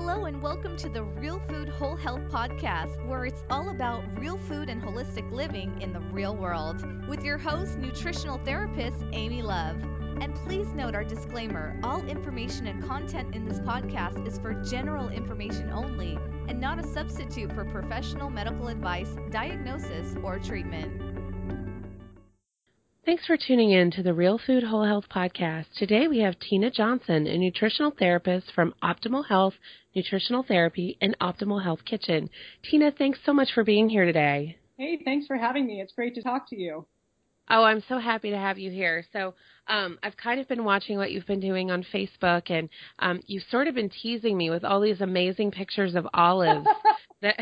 Hello, and welcome to the Real Food Whole Health Podcast, where it's all about real food and holistic living in the real world, with your host, nutritional therapist Amy Love. And please note our disclaimer all information and content in this podcast is for general information only and not a substitute for professional medical advice, diagnosis, or treatment. Thanks for tuning in to the Real Food Whole Health podcast. Today we have Tina Johnson, a nutritional therapist from Optimal Health Nutritional Therapy and Optimal Health Kitchen. Tina, thanks so much for being here today. Hey, thanks for having me. It's great to talk to you. Oh, I'm so happy to have you here. So, um, I've kind of been watching what you've been doing on Facebook, and um, you've sort of been teasing me with all these amazing pictures of olives. that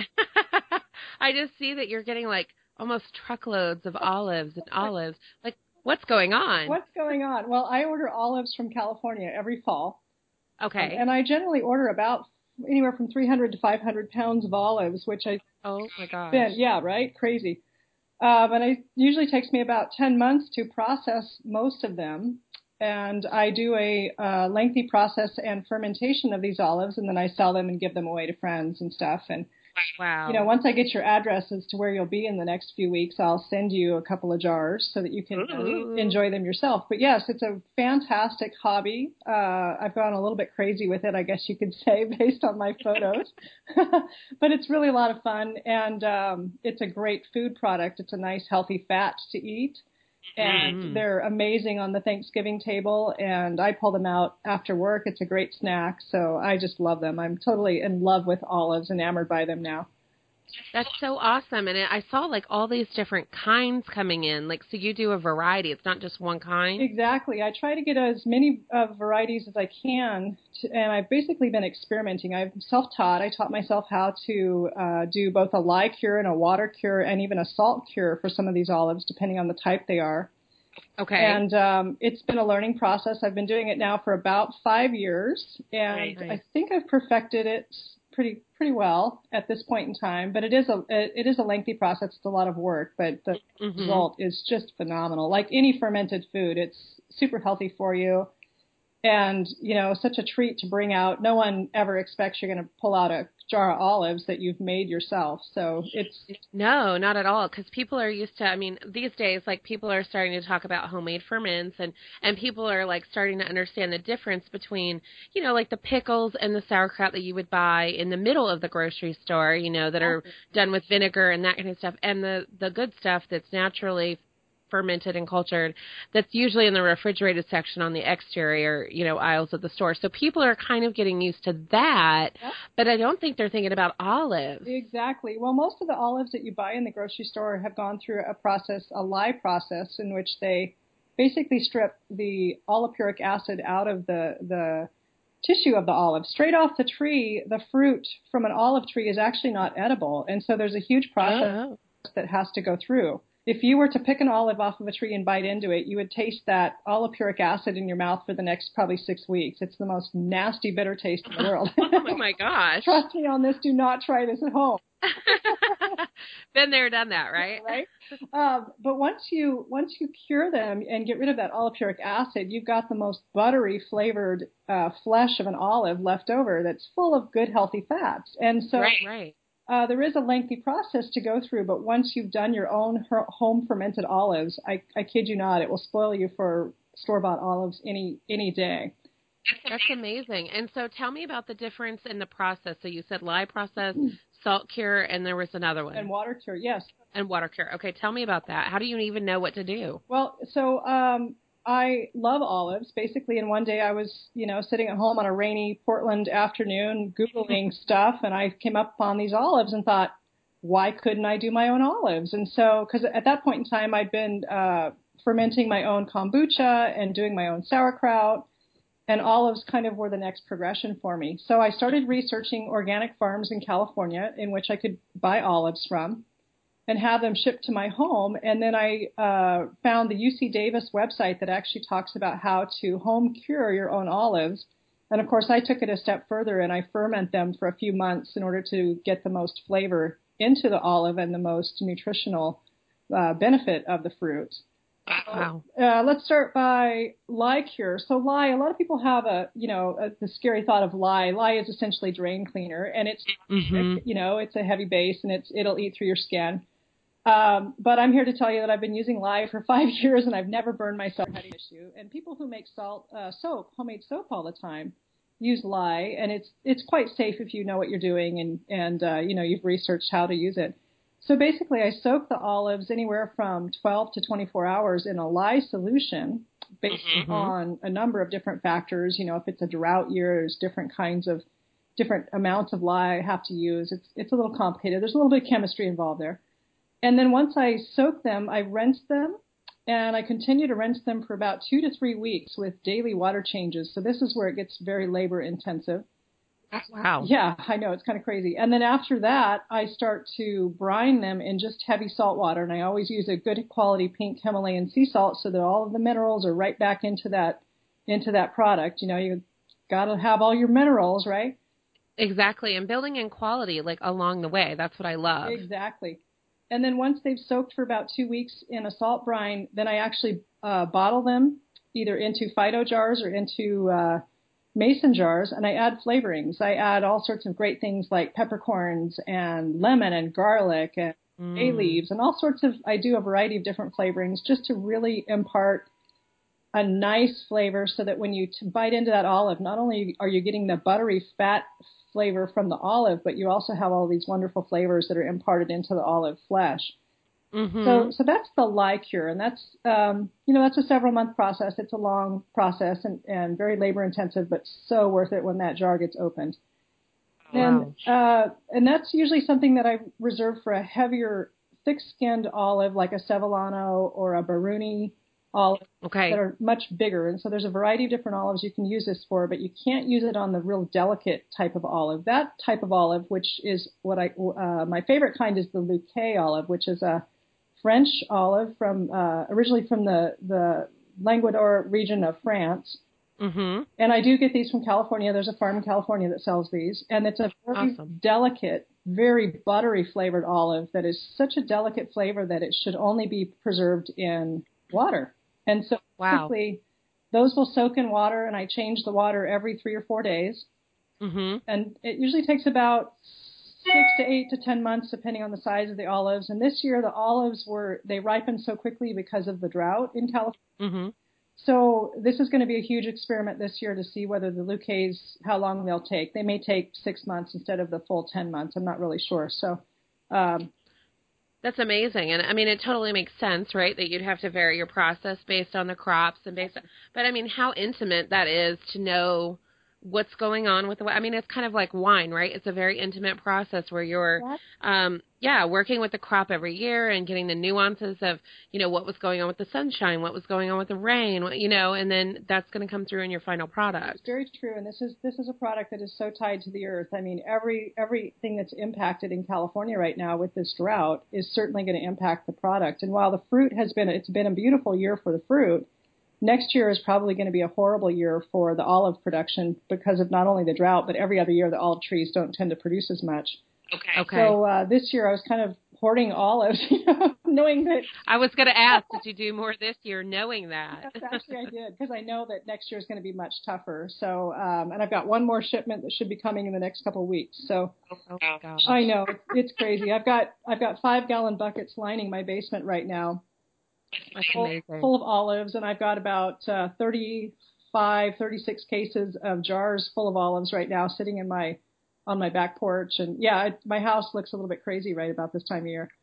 I just see that you're getting like almost truckloads of olives and olives. Like, what's going on? What's going on? Well, I order olives from California every fall. Okay. Um, and I generally order about anywhere from 300 to 500 pounds of olives, which I oh my gosh, spend. Yeah, right, crazy. Um, and it usually takes me about 10 months to process most of them. And I do a uh, lengthy process and fermentation of these olives, and then I sell them and give them away to friends and stuff. And Wow. You know, once I get your address as to where you'll be in the next few weeks, I'll send you a couple of jars so that you can uh, enjoy them yourself. But yes, it's a fantastic hobby. Uh, I've gone a little bit crazy with it, I guess you could say, based on my photos. but it's really a lot of fun, and um, it's a great food product. It's a nice, healthy fat to eat and mm. they're amazing on the Thanksgiving table. And I pull them out after work. It's a great snack, so I just love them. I'm totally in love with olives, enamored by them now. That's so awesome. And I saw like all these different kinds coming in. Like, so you do a variety. It's not just one kind. Exactly. I try to get as many uh, varieties as I can. To, and I've basically been experimenting. I'm self taught. I taught myself how to uh, do both a lye cure and a water cure and even a salt cure for some of these olives, depending on the type they are. Okay. And um, it's been a learning process. I've been doing it now for about five years, and right, right. I think I've perfected it pretty pretty well at this point in time. But it is a it is a lengthy process. It's a lot of work, but the mm-hmm. result is just phenomenal. Like any fermented food, it's super healthy for you, and you know such a treat to bring out. No one ever expects you're going to pull out a jar of olives that you've made yourself. So it's no, not at all. Because people are used to. I mean, these days, like people are starting to talk about homemade ferments, and and people are like starting to understand the difference between you know like the pickles and the sauerkraut that you would buy in the middle of the grocery store, you know, that are done with vinegar and that kind of stuff, and the the good stuff that's naturally fermented and cultured that's usually in the refrigerated section on the exterior, you know, aisles of the store. So people are kind of getting used to that, yep. but I don't think they're thinking about olives. Exactly. Well, most of the olives that you buy in the grocery store have gone through a process, a lye process in which they basically strip the olipuric acid out of the the tissue of the olive. Straight off the tree, the fruit from an olive tree is actually not edible, and so there's a huge process oh. that has to go through if you were to pick an olive off of a tree and bite into it, you would taste that olipuric acid in your mouth for the next probably six weeks. It's the most nasty, bitter taste in the world. oh my gosh! Trust me on this. Do not try this at home. Been there, done that, right? Right. Um, but once you once you cure them and get rid of that olipuric acid, you've got the most buttery flavored uh, flesh of an olive left over that's full of good, healthy fats. And so, right, right uh, there is a lengthy process to go through, but once you've done your own home fermented olives, I, I kid you not, it will spoil you for store bought olives any any day. That's amazing. And so, tell me about the difference in the process. So you said lye process, salt cure, and there was another one. And water cure, yes. And water cure. Okay, tell me about that. How do you even know what to do? Well, so um, I love olives. Basically, in one day I was, you know, sitting at home on a rainy Portland afternoon, Googling stuff, and I came up on these olives and thought, why couldn't I do my own olives? And so, because at that point in time I'd been uh, fermenting my own kombucha and doing my own sauerkraut, and olives kind of were the next progression for me. So I started researching organic farms in California in which I could buy olives from and have them shipped to my home. And then I uh, found the UC Davis website that actually talks about how to home cure your own olives. And of course, I took it a step further and I ferment them for a few months in order to get the most flavor into the olive and the most nutritional uh, benefit of the fruit. Wow. Uh, let's start by lye cure. So lye, a lot of people have a, you know, a, the scary thought of lye. Lye is essentially drain cleaner, and it's, Mhm. you know, it's a heavy base, and it's it'll eat through your skin. Um, but I'm here to tell you that I've been using lye for five years, and I've never burned myself had an issue. And people who make salt uh, soap, homemade soap all the time, use lye, and it's it's quite safe if you know what you're doing and and uh, you know you've researched how to use it. So basically, I soak the olives anywhere from 12 to 24 hours in a lye solution based Mhm. on a number of different factors. You know, if it's a drought year, there's different kinds of different amounts of lye I have to use. It's it's a little complicated. There's a little bit of chemistry involved there. And then once I soak them, I rinse them and I continue to rinse them for about two to three weeks with daily water changes. So this is where it gets very labor intensive. Uh, wow. Yeah, I know it's kind of crazy. And then after that, I start to brine them in just heavy salt water, and I always use a good quality pink Himalayan sea salt so that all of the minerals are right back into that into that product. You know, you got to have all your minerals, right? Exactly. And building in quality like along the way. That's what I love. Exactly. And then once they've soaked for about two weeks in a salt brine, then I actually uh, bottle them either into Fido jars or into uh, mason jars, and I add flavorings. I add all sorts of great things like peppercorns and lemon and garlic and bay Mm. leaves and all sorts of. I do a variety of different flavorings just to really impart a nice flavor, so that when you t- bite into that olive, not only are you getting the buttery fat flavor from the olive, but you also have all these wonderful flavors that are imparted into the olive flesh. Mhm. So, so that's the lye cure, and that's um, you know that's a several month process. It's a long process and, and very labor intensive, but so worth it when that jar gets opened. Wow. And uh, and that's usually something that I reserve for a heavier, thick-skinned olive like a Sevillano or a Barouni olive okay. that are much bigger. And so there's a variety of different olives you can use this for, but you can't use it on the real delicate type of olive. That type of olive, which is what I uh, my favorite kind, is the Lucques olive, which is a French olive from uh, originally from the the Languedoc region of France. Mhm. And I do get these from California. There's a farm in California that sells these, and it's a very Awesome. delicate, very buttery flavored olive that is such a delicate flavor that it should only be preserved in water. And so Wow. basically, those will soak in water, and I change the water every three or four days. Mhm. And it usually takes about six to eight to ten months, depending on the size of the olives. And this year, the olives were they ripened so quickly because of the drought in California. Mhm. So this is going to be a huge experiment this year to see whether the Lucques, how long they'll take. They may take six months instead of the full 10 months. I'm not really sure. So, um, That's amazing. And I mean, it totally makes sense, right? That you'd have to vary your process based on the crops and based on, but I mean, how intimate that is to know what's going on with the, I mean, it's kind of like wine, right? It's a very intimate process where you're, um, yeah, working with the crop every year and getting the nuances of, you know, what was going on with the sunshine, what was going on with the rain, what, you know, and then that's going to come through in your final product. it's very true. And this is, this is a product that is so tied to the earth. I mean, every, everything that's impacted in California right now with this drought is certainly going to impact the product. And while the fruit has been, it's been a beautiful year for the fruit, next year is probably going to be a horrible year for the olive production because of not only the drought, but every other year the olive trees don't tend to produce as much. Okay. Okay. So uh, this year I was kind of hoarding olives, you know, knowing that I was going to ask, did you do more this year knowing that? yes, actually I did because I know that next year is going to be much tougher. So um, and I've got one more shipment that should be coming in the next couple of weeks. So oh, gosh. I know it's, it's crazy. I've got I've got five gallon buckets lining my basement right now, That's full, full of olives, and I've got about uh, 35, 36 cases of jars full of olives right now sitting in my on my back porch. And yeah, it, my house looks a little bit crazy right about this time of year.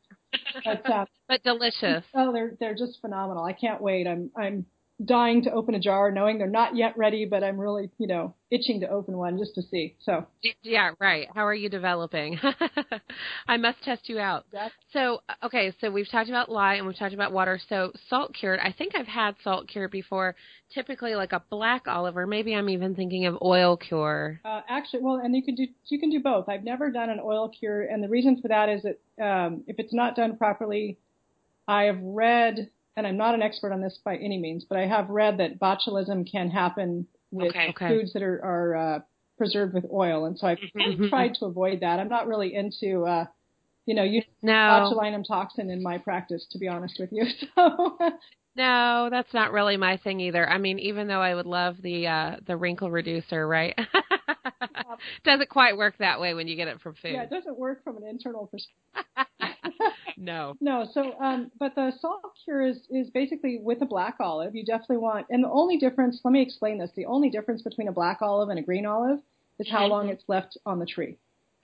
But uh, but delicious. oh, they're they're just phenomenal. I can't wait. I'm I'm dying to open a jar, knowing they're not yet ready, but I'm really you know itching to open one just to see. So Yeah, right. How are you developing? I must test you out. So, okay, so we've talked about lye and we've talked about water. So, salt cured, I think I've had salt cured before, typically like a black olive, or maybe I'm even thinking of oil cure. Uh, actually, well, and you can do you can do both. I've never done an oil cure, and the reason for that is that um, if it's not done properly, I have read, and I'm not an expert on this by any means, but I have read that botulism can happen with Okay. Okay. foods that are, are uh, preserved with oil, and so I've Mhm. tried to avoid that. I'm not really into, uh, you know, using No. botulinum toxin in my practice, to be honest with you. So No, that's not really my thing either. I mean, even though I would love the uh the wrinkle reducer, right? doesn't quite work that way when you get it from food. Yeah, it doesn't work from an internal perspective. no. No, so um but the salt cure is is basically with a black olive. You definitely want and the only difference, let me explain this. The only difference between a black olive and a green olive is how long it's left on the tree.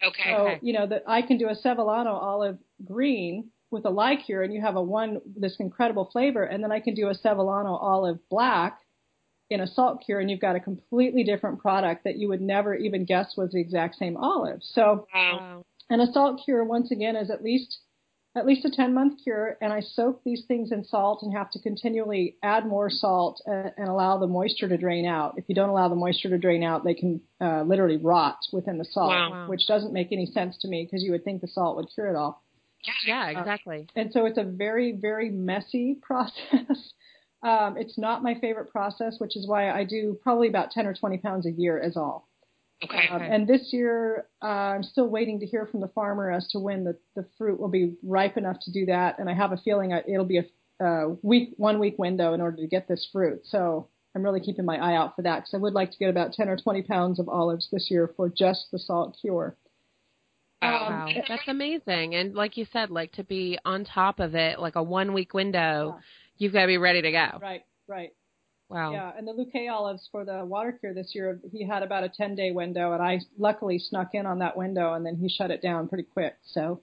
Okay. So, Okay. you know, that I can do a Sevillano olive green with a lye cure and you have a one, this incredible flavor. And then I can do a Sevillano olive black in a salt cure and you've got a completely different product that you would never even guess was the exact same olive. So. Wow. and a salt cure once again is at least at least a 10 month cure and I soak these things in salt and have to continually add more salt and, and allow the moisture to drain out. If you don't allow the moisture to drain out, they can uh, literally rot within the salt, Wow. which doesn't make any sense to me because you would think the salt would cure it all. Yeah, exactly. And so it's a very, very messy process. um, it's not my favorite process, which is why I do probably about 10 or 20 pounds a year is all. Okay. Um, and this year, uh, I'm still waiting to hear from the farmer as to when the, the fruit will be ripe enough to do that. And I have a feeling I- it'll be a uh, week, one week window in order to get this fruit. So I'm really keeping my eye out for that because I would like to get about 10 or 20 pounds of olives this year for just the salt cure. Wow. Um, Wow, that's amazing. And like you said, like to be on top of it, like a one week window, Yeah. you've got to be ready to go. Right, right. Wow. Yeah, and the Lucques olives for the water cure this year, he had about a 10 day window, and I luckily snuck in on that window, and then he shut it down pretty quick. So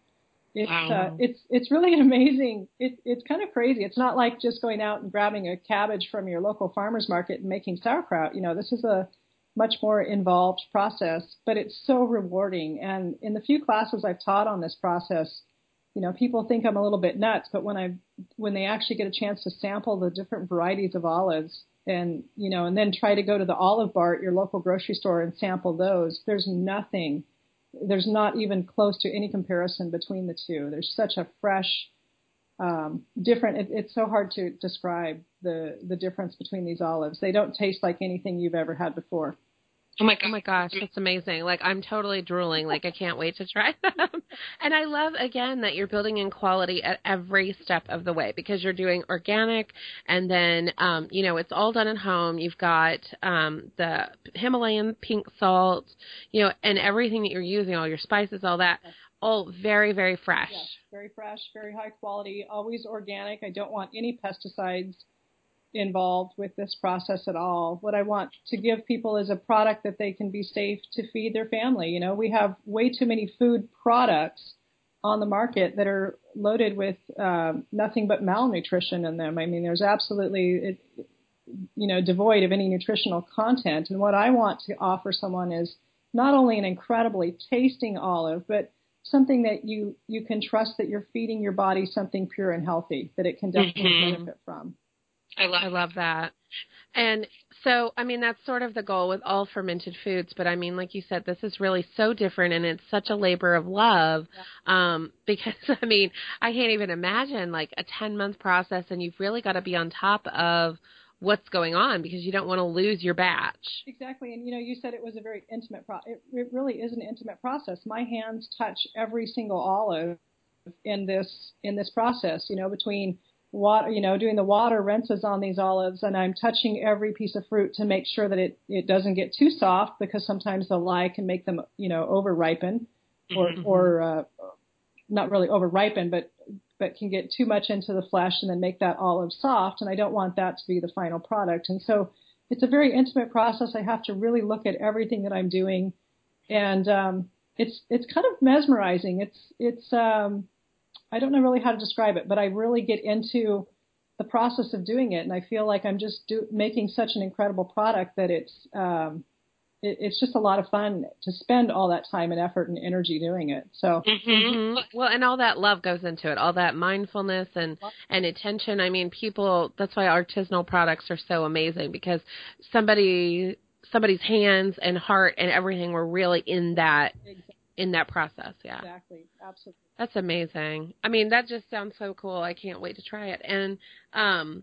it's Wow. uh, it's it's really an amazing. It, it's kind of crazy. It's not like just going out and grabbing a cabbage from your local farmers market and making sauerkraut. You know, this is a much more involved process, but it's so rewarding. And in the few classes I've taught on this process, you know, people think I'm a little bit nuts, but when I when they actually get a chance to sample the different varieties of olives and you know, and then try to go to the olive bar at your local grocery store and sample those, there's nothing there's not even close to any comparison between the two. There's such a fresh um, different. It, it's so hard to describe the the difference between these olives. They don't taste like anything you've ever had before. Oh my. Oh my gosh, that's amazing. Like I'm totally drooling. Like I can't wait to try them. And I love again that you're building in quality at every step of the way because you're doing organic and then um you know, it's all done at home. You've got um the Himalayan pink salt, you know, and everything that you're using, all your spices, all that, all very very fresh. Yes, very fresh, very high quality, always organic. I don't want any pesticides involved with this process at all. What I want to give people is a product that they can be safe to feed their family. You know, we have way too many food products on the market that are loaded with um, nothing but malnutrition in them. I mean, there's absolutely, it, you know, devoid of any nutritional content. And what I want to offer someone is not only an incredibly tasting olive, but something that you you can trust that you're feeding your body something pure and healthy that it can definitely Mhm. benefit from. I love. I love that. And so, I mean, that's sort of the goal with all fermented foods. But I mean, like you said, this is really so different and it's such a labor of love. Um, because I mean, I can't even imagine like a 10 month process and you've really got to be on top of what's going on because you don't want to lose your batch. Exactly, and you know, you said it was a very intimate pro. It, it really is an intimate process. My hands touch every single olive in this in this process. You know, between water, you know, doing the water rinses on these olives, and I'm touching every piece of fruit to make sure that it it doesn't get too soft because sometimes the lye can make them, you know, over ripen, or Mhm. or uh, not really over ripen, but but can get too much into the flesh and then make that olive soft. And I don't want that to be the final product. And so it's a very intimate process. I have to really look at everything that I'm doing, and um, it's it's kind of mesmerizing. It's it's um, I don't know really how to describe it, but I really get into the process of doing it, and I feel like I'm just do, making such an incredible product that it's um, it, it's just a lot of fun to spend all that time and effort and energy doing it. So Mhm. Mhm. Well, and all that love goes into it, all that mindfulness and and attention. I mean, people. That's why artisanal products are so amazing because somebody somebody's hands and heart and everything were really in that in that process. Yeah, exactly, absolutely. That's amazing. I mean, that just sounds so cool. I can't wait to try it. And um,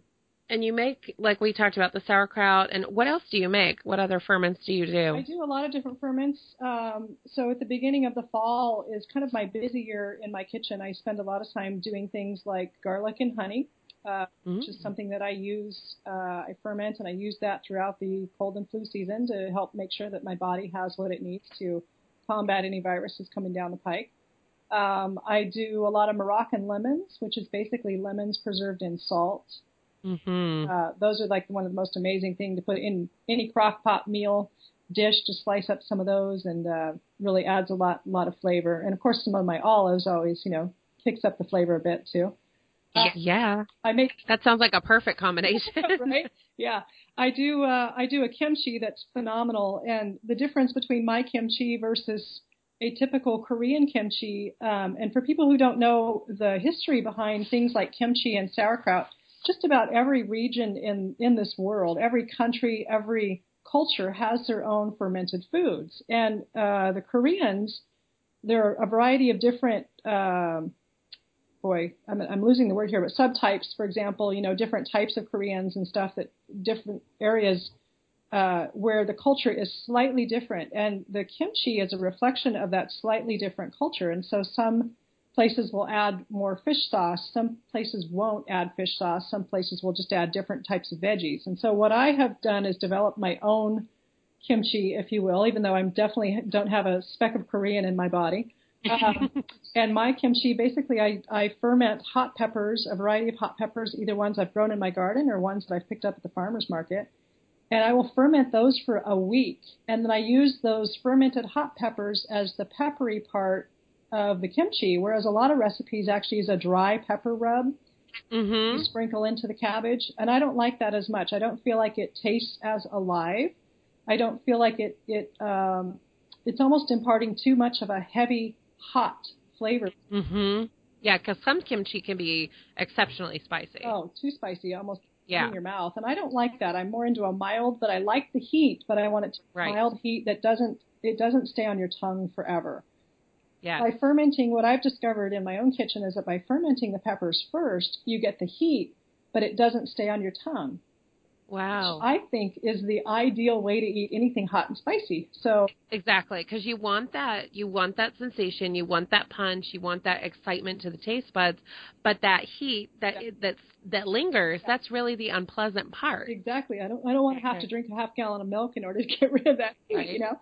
and you make like we talked about the sauerkraut. And what else do you make? What other ferments do you do? I do a lot of different ferments. Um, so at the beginning of the fall is kind of my busy year in my kitchen. I spend a lot of time doing things like garlic and honey. uh, which is something that I use. Uh, I ferment and I use that throughout the cold and flu season to help make sure that my body has what it needs to combat any viruses coming down the pike. Um, I do a lot of Moroccan lemons, which is basically lemons preserved in salt. Mhm. Uh, those are like one of the most amazing thing to put in any crock pot meal dish. To slice up some of those and uh, really adds a lot, lot of flavor. And of course, some of my olives always, you know, kicks up the flavor a bit too. Uh, Yeah. I make That sounds like a perfect combination. right? Yeah, I do. Uh, I do a kimchi that's phenomenal, and the difference between my kimchi versus a typical Korean kimchi, um, and for people who don't know the history behind things like kimchi and sauerkraut, just about every region in in this world, every country, every culture has their own fermented foods, and uh, the Koreans, there are a variety of different. Um, boy, I'm, I'm losing the word here, but subtypes, for example, you know, different types of Koreans and stuff that different areas uh, where the culture is slightly different. And the kimchi is a reflection of that slightly different culture. And so some places will add more fish sauce, some places won't add fish sauce, some places will just add different types of veggies. And so what I have done is develop my own kimchi, if you will, even though I'm definitely don't have a speck of Korean in my body. Um, and my kimchi, basically, I, I ferment hot peppers, a variety of hot peppers, either ones I've grown in my garden or ones that I've picked up at the farmer's market. And I will ferment those for a week. And then I use those fermented hot peppers as the peppery part of the kimchi, whereas a lot of recipes actually use a dry pepper rub mhm. you sprinkle into the cabbage. And I don't like that as much. I don't feel like it tastes as alive. I don't feel like it, it um, it's almost imparting too much of a heavy, hot flavor. Mm-hmm. Yeah, cuz some kimchi can be exceptionally spicy. Oh, too spicy, almost yeah. in your mouth. And I don't like that. I'm more into a mild, but I like the heat, but I want it to be Right. mild heat that doesn't it doesn't stay on your tongue forever. Yeah. By fermenting, what I've discovered in my own kitchen is that by fermenting the peppers first, you get the heat, but it doesn't stay on your tongue. Wow. I think is the ideal way to eat anything hot and spicy. So Exactly, because you want that, you want that sensation, you want that punch, you want that excitement to the taste buds, but that heat that that's that lingers, that's really the unpleasant part. exactly, I don't I don't want to have to drink a half gallon of milk in order to get rid of that heat, Right. you know.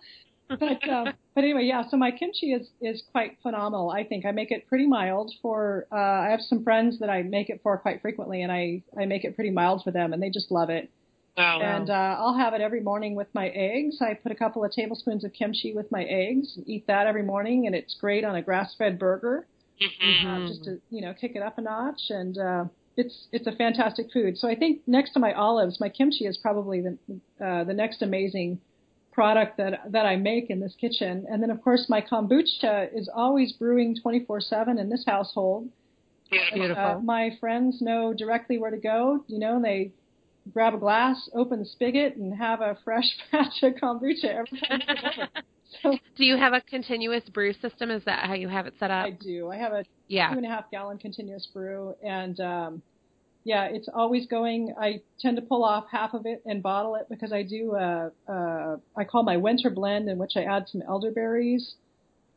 But um, but anyway, yeah. So my kimchi is is quite phenomenal. I think I make it pretty mild for. Uh, I have some friends that I make it for quite frequently, and I I make it pretty mild for them, and they just love it. Wow. And uh, I'll have it every morning with my eggs. I put a couple of tablespoons of kimchi with my eggs, and eat that every morning, and it's great on a grass-fed burger. Mhm. uh, just to you know kick it up a notch and uh it's it's a fantastic food so i think next to my olives my kimchi is probably the uh the next amazing product that that i make in this kitchen and then of course my kombucha is always brewing 24/7 in this household Beautiful. Beautiful. uh, my friends know directly where to go you know they grab a glass open the spigot and have a fresh batch of kombucha every time they come over so Do you have a continuous brew system? Is that how you have it set up? i do i have a yeah. two and a half gallon continuous brew and um yeah it's always going i tend to pull off half of it and bottle it because i do uh uh i call my winter blend in which i add some elderberries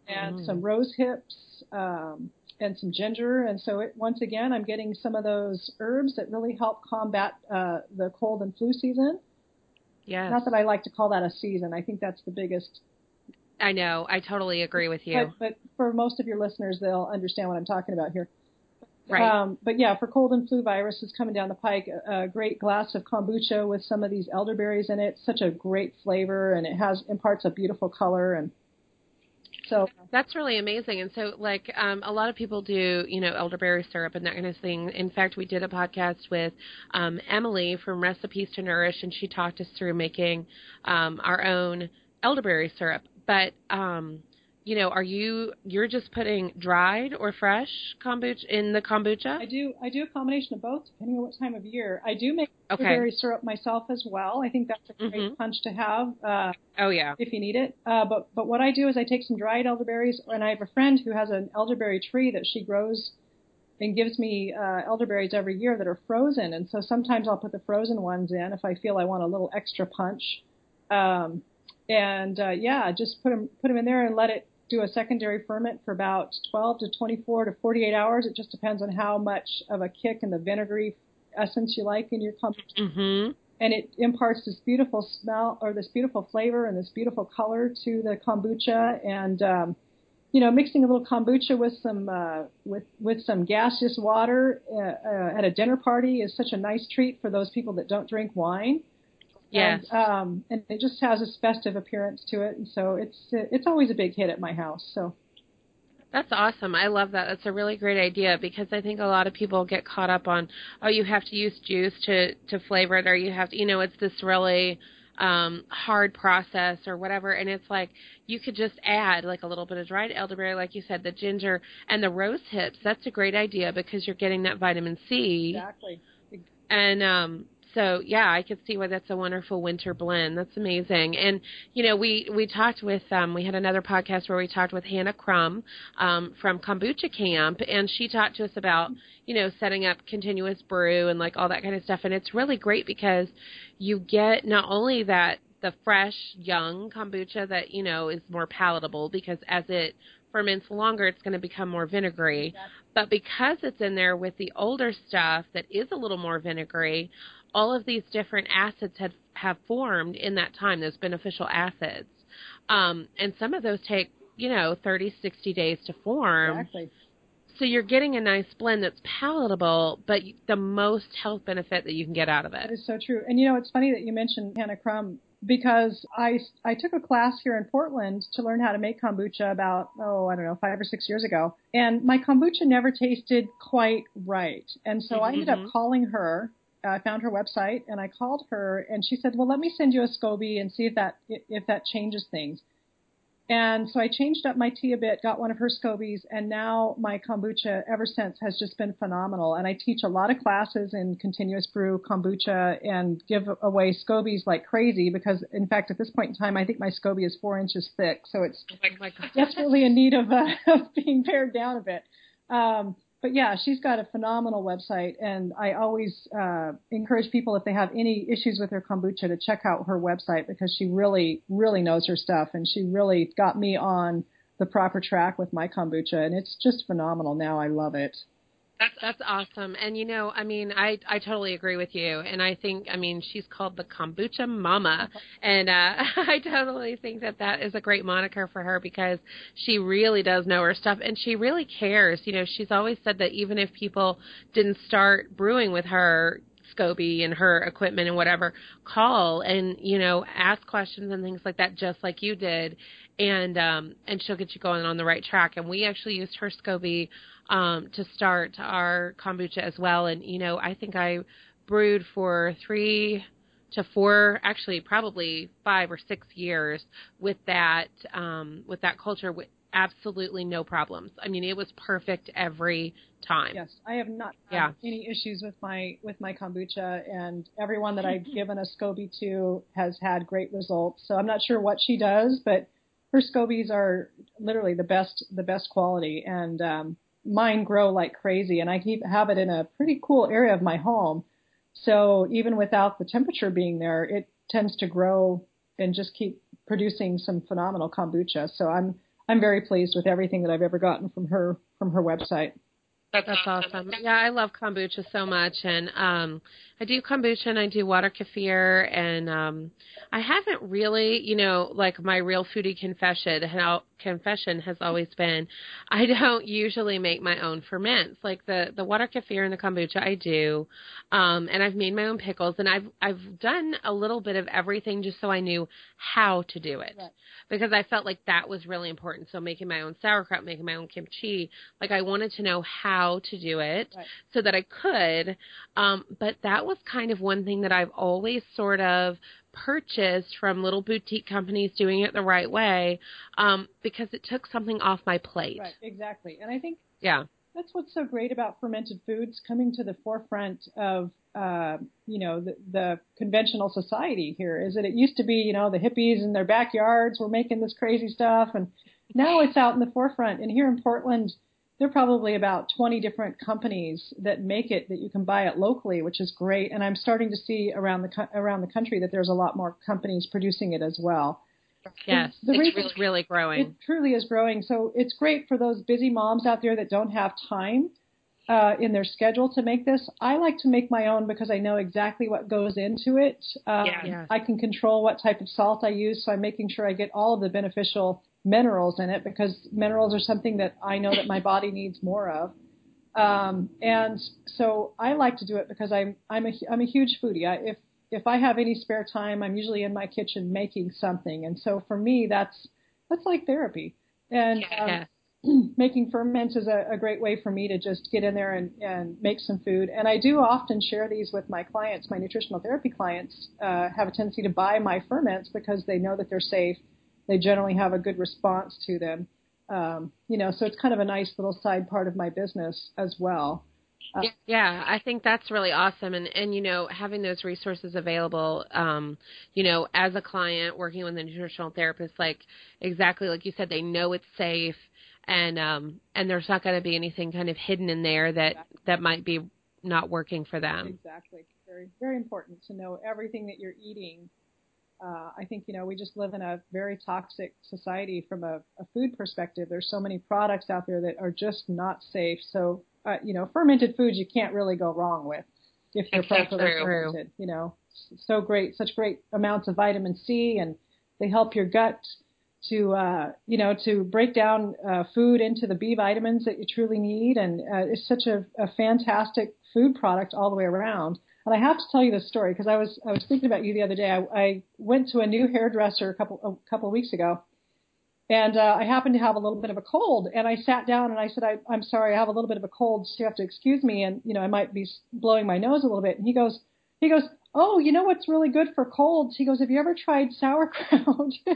and Mm. some rose hips um and some ginger and so it once again i'm getting some of those herbs that really help combat uh the cold and flu season Yes. not that i like to call that a season i think that's the biggest I know. I totally agree with you. but, but for most of your listeners they'll understand what i'm talking about here right. Um, but yeah, for cold and flu viruses coming down the pike, a, a great glass of kombucha with some of these elderberries in it. Such a great flavor, and it has imparts a beautiful color. And so, That's really amazing. And so, like, um, a lot of people do, you know, elderberry syrup and that kind of thing. In fact, we did a podcast with um, Emily from Recipes to Nourish, and she talked us through making um, our own elderberry syrup. But, um, you know, are you you're just putting dried or fresh kombucha in the kombucha? I do I do a combination of both depending on what time of year. I do make Okay. elderberry syrup myself as well. I think that's a great Mhm. punch to have. Uh, Oh yeah. if you need it. Uh, but but what I do is I take some dried elderberries, and I have a friend who has an elderberry tree that she grows and gives me uh, elderberries every year that are frozen. And so sometimes I'll put the frozen ones in if I feel I want a little extra punch. Um, and uh, yeah, just put them put them in there and let it do a secondary ferment for about 12 to 24 to 48 hours. It just depends on how much of a kick and the vinegary essence you like in your kombucha, Mm-hmm. and it imparts this beautiful smell or this beautiful flavor and this beautiful color to the kombucha. And um, you know, mixing a little kombucha with some uh, with with some gaseous water uh, uh, at a dinner party is such a nice treat for those people that don't drink wine. Yes. And, um, and it just has this festive appearance to it, and so it's it's always a big hit at my house. So That's awesome. I love that. That's a really great idea because I think a lot of people get caught up on, oh, you have to use juice to to flavor it, or you have to, you know, it's this really um hard process or whatever and it's like you could just add like a little bit of dried elderberry like you said the ginger and the rose hips that's a great idea because you're getting that vitamin c exactly. and um so yeah, I could see why that's a wonderful winter blend. That's amazing. And you know, we we talked with um we had another podcast where we talked with Hannah Crum um from Kombucha Camp and she talked to us about, you know, setting up continuous brew and like all that kind of stuff and it's really great because you get not only that the fresh young kombucha that, you know, is more palatable because as it ferments longer it's going to become more vinegary. But because it's in there with the older stuff that is a little more vinegary, all of these different acids have have formed in that time, those beneficial acids. Um, and some of those take, you know, 30, 60 days to form. Exactly. So you're getting a nice blend that's palatable, but the most health benefit that you can get out of it. it. is so true. And you know, it's funny that you mentioned Hannah Crum because I I took a class here in Portland to learn how to make kombucha about oh I don't know five or six years ago, and my kombucha never tasted quite right, and so I ended up Mhm. calling her. I found her website and I called her and she said, "Well, let me send you a SCOBY and see if that if that changes things." And so I changed up my tea a bit, got one of her scobies, and now my kombucha ever since has just been phenomenal. And I teach a lot of classes in continuous brew kombucha and give away scobies like crazy because, in fact, at this point in time, I think my SCOBY is four inches thick, so it's Oh desperately in need of, uh, of being pared down a bit. Um, but yeah, she's got a phenomenal website, and I always uh, encourage people if they have any issues with their kombucha to check out her website because she really, really knows her stuff, and she really got me on the proper track with my kombucha, and it's just phenomenal now. I love it. That's That's awesome. And you know, I mean, I I totally agree with you. And I think, I mean, she's called the kombucha mama, and uh I totally think that that is a great moniker for her because she really does know her stuff and she really cares. You know, she's always said that even if people didn't start brewing with her SCOBY and her equipment and whatever, call and you know ask questions and things like that, just like you did, and um and she'll get you going on the right track. And we actually used her SCOBY um, to start our kombucha as well. And you know, I think I brewed for three to four, actually probably five or six years with that um, with that culture with absolutely no problems. I mean, it was perfect every time. Yes, I have not had Yeah. any issues with my with my kombucha, and everyone that I've given a SCOBY to has had great results. So I'm not sure what she does, but her SCOBYs are literally the best the best quality, and um, mine grow like crazy. And I keep have it in a pretty cool area of my home, so even without the temperature being there, it tends to grow and just keep producing some phenomenal kombucha. So I'm I'm very pleased with everything that I've ever gotten from her from her website. That's, That's awesome. Yeah, I love kombucha so much, and um, I do kombucha and I do water kefir, and um, I haven't really, you know, like my real foodie confession. How confession has always been, I don't usually make my own ferments. Like the the water kefir and the kombucha, I do, um, and I've made my own pickles, and I've I've done a little bit of everything just so I knew how to do it, Right. because I felt like that was really important. So making my own sauerkraut, making my own kimchi, like I wanted to know how to do it Right. so that I could. Um, but that was kind of one thing that I've always sort of purchased from little boutique companies doing it the right way um, because it took something off my plate. Right, exactly. And I think Yeah. that's what's so great about fermented foods coming to the forefront of uh, you know the, the conventional society here is that it used to be you know the hippies in their backyards were making this crazy stuff and now it's out in the forefront and here in Portland there are probably about 20 different companies that make it that you can buy it locally which is great and I'm starting to see around the around the country that there's a lot more companies producing it as well Yes. the it's reason- really, really growing. it truly is growing. So it's great for those busy moms out there that don't have time uh, in their schedule to make this. I like to make my own because I know exactly what goes into it. Um. Yeah. I can control what type of salt I use, so I'm making sure I get all of the beneficial minerals in it because minerals are something that I know that my body needs more of. Um, and so I like to do it because I'm I'm a I'm a huge foodie. I, if if I have any spare time, I'm usually in my kitchen making something, and so for me that's that's like therapy. And um, making ferments is a, a great way for me to just get in there and, and make some food. And I do often share these with my clients. My nutritional therapy clients uh, have a tendency to buy my ferments because they know that they're safe. They generally have a good response to them. Um, you know, so it's kind of a nice little side part of my business as well. Yeah, I think that's really awesome, and and you know having those resources available, um, you know, as a client working with a nutritional therapist, like exactly like you said, they know it's safe, and um, and there's not going to be anything kind of hidden in there that that might be not working for them. Exactly. Very, very important to know everything that you're eating. Uh, I think, you know, we just live in a very toxic society from a, a food perspective. There's so many products out there that are just not safe. So, uh, you know, fermented foods you can't really go wrong with if so properly true. fermented. You know, so great, such great amounts of vitamin C, and they help your gut to, uh, you know, to break down uh, food into the B vitamins that you truly need. And uh, it's such a, a fantastic food product all the way around. And I have to tell you this story because I was I was thinking about you the other day. I, I went to a new hairdresser a couple a couple of weeks ago, and uh, I happened to have a little bit of a cold. And I sat down and I said, I, "I'm sorry, I have a little bit of a cold, so you have to excuse me." And you know, I might be blowing my nose a little bit. And he goes, he goes, "Oh, you know what's really good for colds?" He goes, "Have you ever tried sauerkraut?"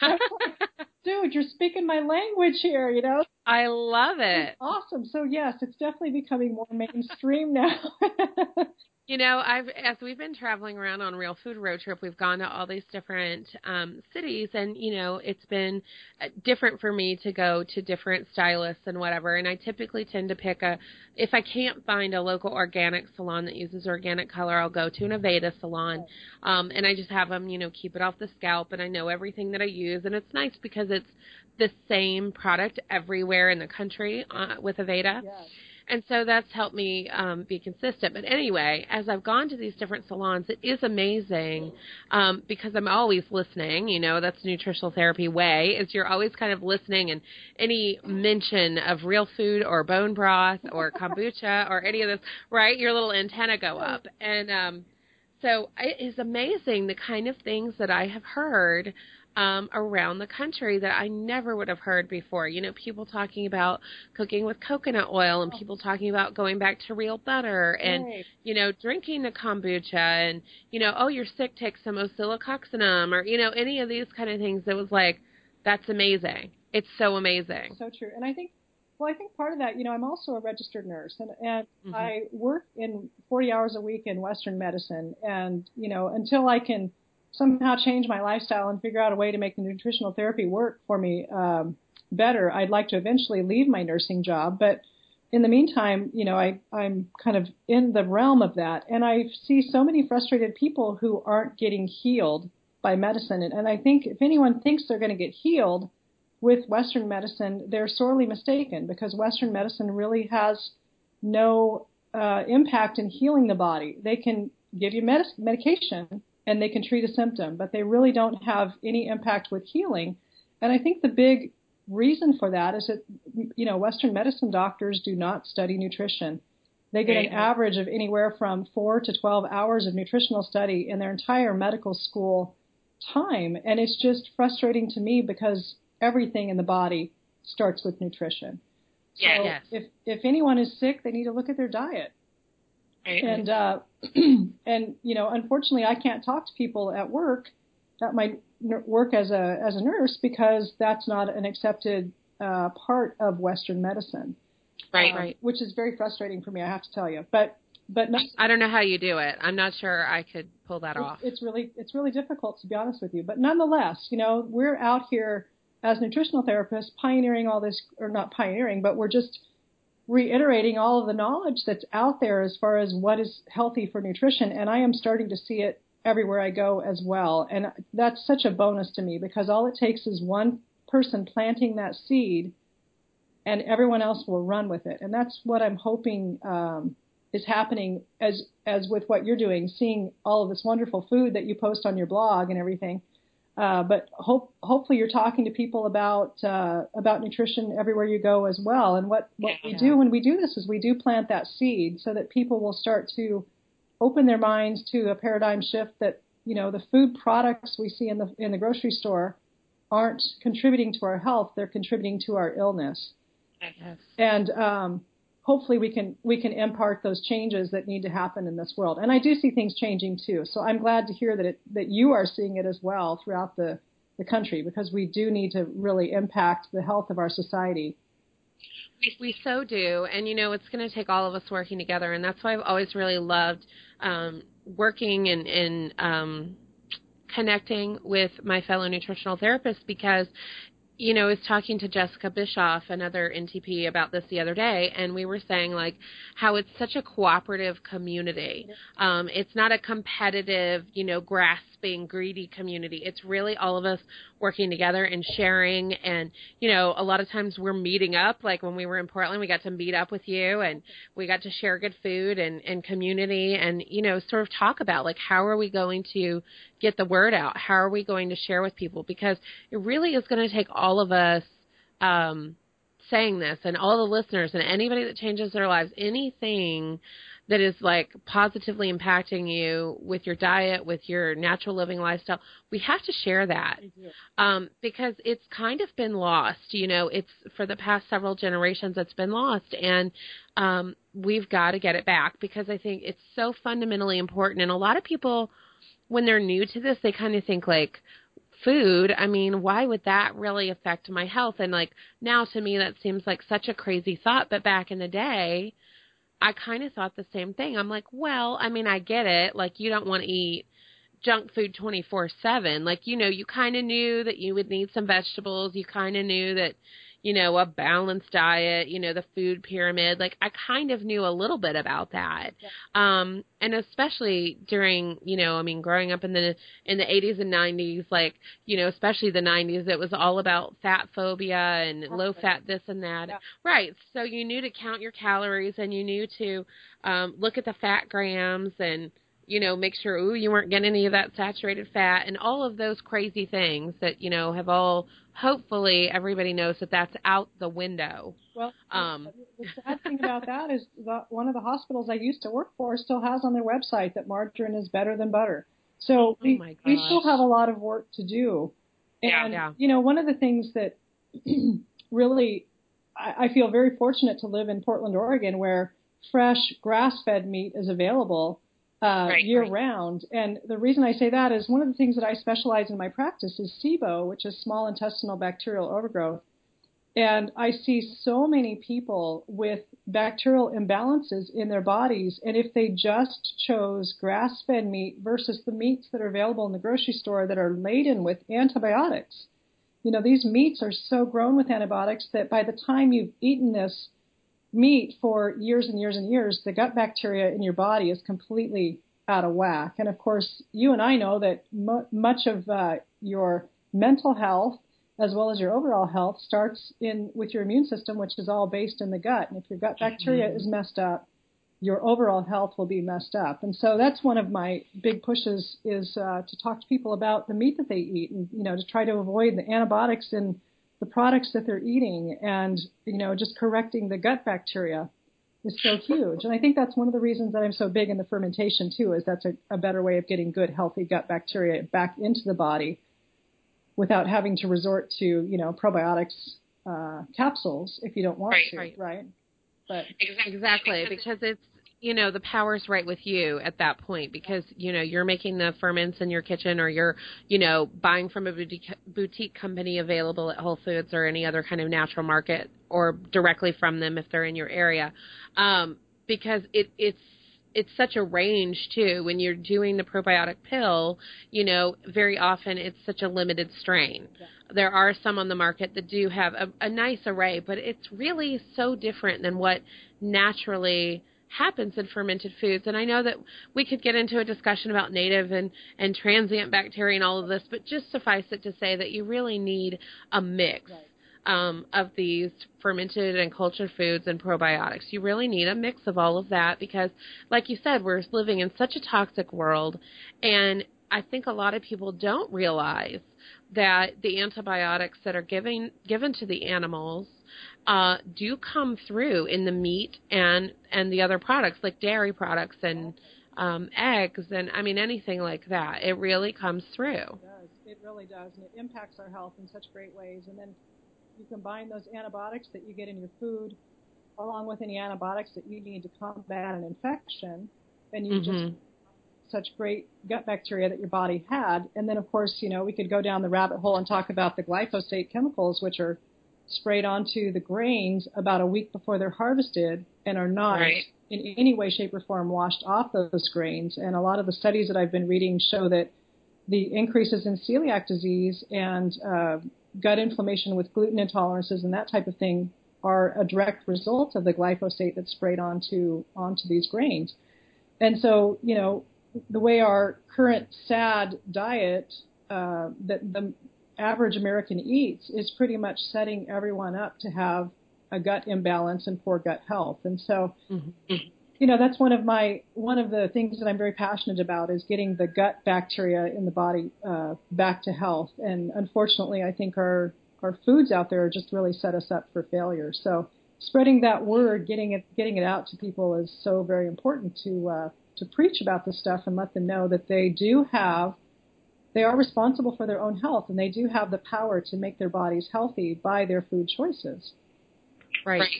Dude, you're speaking my language here. You know, I love it. awesome. So yes, it's definitely becoming more mainstream now. You know, I've as we've been traveling around on Real Food Road Trip, we've gone to all these different um, cities, and you know, it's been uh, different for me to go to different stylists and whatever. And I typically tend to pick a, if I can't find a local organic salon that uses organic color, I'll go to an Aveda salon, um, and I just have them, you know, keep it off the scalp, and I know everything that I use, and it's nice because it's the same product everywhere in the country uh, with Aveda. yes. And so that's helped me um, be consistent. But anyway, as I've gone to these different salons, it is amazing um, because I'm always listening. You know, that's nutritional therapy way is you're always kind of listening, and any mention of real food or bone broth or kombucha or any of this, right? Your little antenna go up, and um, so it is amazing the kind of things that I have heard um, around the country that I never would have heard before. You know, people talking about cooking with coconut oil and people talking about going back to real butter and, Right. you know, drinking the kombucha and, you know, oh, you're sick, take some oscillococcinum or, you know, any of these kind of things that was like, that's amazing. It's so amazing. So true. And I think, well, I think part of that, you know, I'm also a registered nurse and, and Mhm. I work in 40 hours a week in Western medicine. And, you know, until I can somehow change my lifestyle and figure out a way to make the nutritional therapy work for me um, better, I'd like to eventually leave my nursing job. But in the meantime, you know, I, I'm kind of in the realm of that. And I see so many frustrated people who aren't getting healed by medicine. And, and I think if anyone thinks they're going to get healed with Western medicine, they're sorely mistaken because Western medicine really has no uh, impact in healing the body. They can give you medic- medication and they can treat a symptom, but they really don't have any impact with healing. And I think the big reason for that is that you know Western medicine doctors do not study nutrition. They get an average of anywhere from four to 12 hours of nutritional study in their entire medical school time. And it's just frustrating to me because everything in the body starts with nutrition. So Yeah. Yes. if, if anyone is sick, they need to look at their diet. Right. And, uh, and, you know, unfortunately I can't talk to people at work, at my work as a, as a nurse because that's not an accepted, uh, part of Western medicine. right. Um, Right. Which is very frustrating for me, I have to tell you. But, but not, I don't know how you do it. I'm not sure I could pull that off. it's, it's really it's really difficult to be honest with you. But nonetheless, you know, we're out here as nutritional therapists pioneering all this, or not pioneering, but we're just reiterating all of the knowledge that's out there as far as what is healthy for nutrition. And I am starting to see it everywhere I go as well. And that's such a bonus to me because all it takes is one person planting that seed and everyone else will run with it. And that's what I'm hoping um, is happening as as with what you're doing, seeing all of this wonderful food that you post on your blog and everything. Uh, but hope, hopefully you're talking to people about uh, about nutrition everywhere you go as well. And what what yeah. we do when we do this is we do plant that seed so that people will start to open their minds to a paradigm shift that you know the food products we see in the in the grocery store aren't contributing to our health; they're contributing to our illness. Yes. And um, hopefully we can we can impart those changes that need to happen in this world. And I do see things changing too. So I'm glad to hear that it that you are seeing it as well throughout the the country because we do need to really impact the health of our society. We so do, and you know it's going to take all of us working together, and that's why I've always really loved um, working and, and um, connecting with my fellow nutritional therapists because you know, I was talking to Jessica Bischoff, another NTP, about this the other day, and we were saying like how it's such a cooperative community. Um, it's not a competitive, you know, grasping, greedy community. It's really all of us working together and sharing. And you know, a lot of times we're meeting up. Like when we were in Portland, we got to meet up with you, and we got to share good food and and community, and you know, sort of talk about like how are we going to get the word out? How are we going to share with people? Because it really is going to take all of us um, saying this and all the listeners and anybody that changes their lives, anything that is like positively impacting you with your diet, with your natural living lifestyle, we have to share that um, because it's kind of been lost. You know, it's for the past several generations it's been lost, and um, we've got to get it back because I think it's so fundamentally important. And a lot of people when they're new to this, they kind of think like food. I mean, why would that really affect my health? And like now to me, that seems like such a crazy thought. But back in the day, I kind of thought the same thing. I'm like, well, I mean, I get it. Like you don't want to eat junk food 24 7. Like, you know, you kind of knew that you would need some vegetables. You kind of knew that, you know, a balanced diet, you know, the food pyramid. Like I kind of knew a little bit about that. Yeah. Um and especially during, you know, I mean growing up in the in the 80s and 90s like, you know, especially the 90s it was all about fat phobia and That's low fat this and that. Yeah. Right. So you knew to count your calories and you knew to um look at the fat grams and you know, make sure ooh you weren't getting any of that saturated fat and all of those crazy things that you know have all hopefully everybody knows that that's out the window. Well, um, the sad thing about that is that one of the hospitals I used to work for still has on their website that margarine is better than butter. So oh we, we still have a lot of work to do. And, yeah, yeah. you know, one of the things that really I, I feel very fortunate to live in Portland, Oregon, where fresh grass fed meat is available uh, right, year right. round. And the reason I say that is one of the things that I specialize in my practice is SIBO, which is small intestinal bacterial overgrowth. And I see so many people with bacterial imbalances in their bodies. And if they just chose grass fed meat versus the meats that are available in the grocery store that are laden with antibiotics, you know, these meats are so grown with antibiotics that by the time you've eaten this meat for years and years and years, the gut bacteria in your body is completely out of whack. And of course, you and I know that mo- much of uh, your mental health as well as your overall health starts in with your immune system, which is all based in the gut. And if your gut bacteria mm-hmm. is messed up, your overall health will be messed up. And so that's one of my big pushes is uh, to talk to people about the meat that they eat, and you know to try to avoid the antibiotics in the products that they're eating and, you know, just correcting the gut bacteria is so huge. And I think that's one of the reasons that I'm so big in the fermentation too, is that's a, a better way of getting good, healthy gut bacteria back into the body without having to resort to, you know, probiotics uh, capsules if you don't want right, to, right? Right. But exactly, exactly because it's you know the power's right with you at that point because you know you're making the ferments in your kitchen or you're you know buying from a boutique, boutique company available at Whole Foods or any other kind of natural market or directly from them if they're in your area. Um, because it it's it's such a range too. When you're doing the probiotic pill you know very often it's such a limited strain. Yeah. there are some on the market that do have a, a nice array but it's really so different than what naturally happens in fermented foods. And I know that we could get into a discussion about native and, and transient bacteria and all of this, but just suffice it to say that you really need a mix. Right. um, of these fermented and cultured foods and probiotics. You really need a mix of all of that because, like you said, we're living in such a toxic world, and I think a lot of people don't realize that the antibiotics that are given given to the animals uh, do come through in the meat and and the other products like dairy products and um, eggs and I mean anything like that. It really comes through. It does. It really does, and it impacts our health in such great ways. And then you combine those antibiotics that you get in your food along with any antibiotics that you need to combat an infection, and you mm-hmm. just such great gut bacteria that your body had. And then, of course, you know, we could go down the rabbit hole and talk about the glyphosate chemicals, which are sprayed onto the grains about a week before they're harvested and are not right. in any way, shape, or form washed off those grains. And a lot of the studies that I've been reading show that the increases in celiac disease and uh, gut inflammation with gluten intolerances and that type of thing are a direct result of the glyphosate that's sprayed onto onto these grains. And so, you know, the way our current sad diet uh, that the average American eats is pretty much setting everyone up to have a gut imbalance and poor gut health. And so, mm-hmm. you know, that's one of my one of the things that I'm very passionate about is getting the gut bacteria in the body uh, back to health. And unfortunately, I think our our foods out there just really set us up for failure. So spreading that word, getting it getting it out to people is so very important to uh, to preach about this stuff and let them know that they do have they are responsible for their own health and they do have the power to make their bodies healthy by their food choices. Right. right.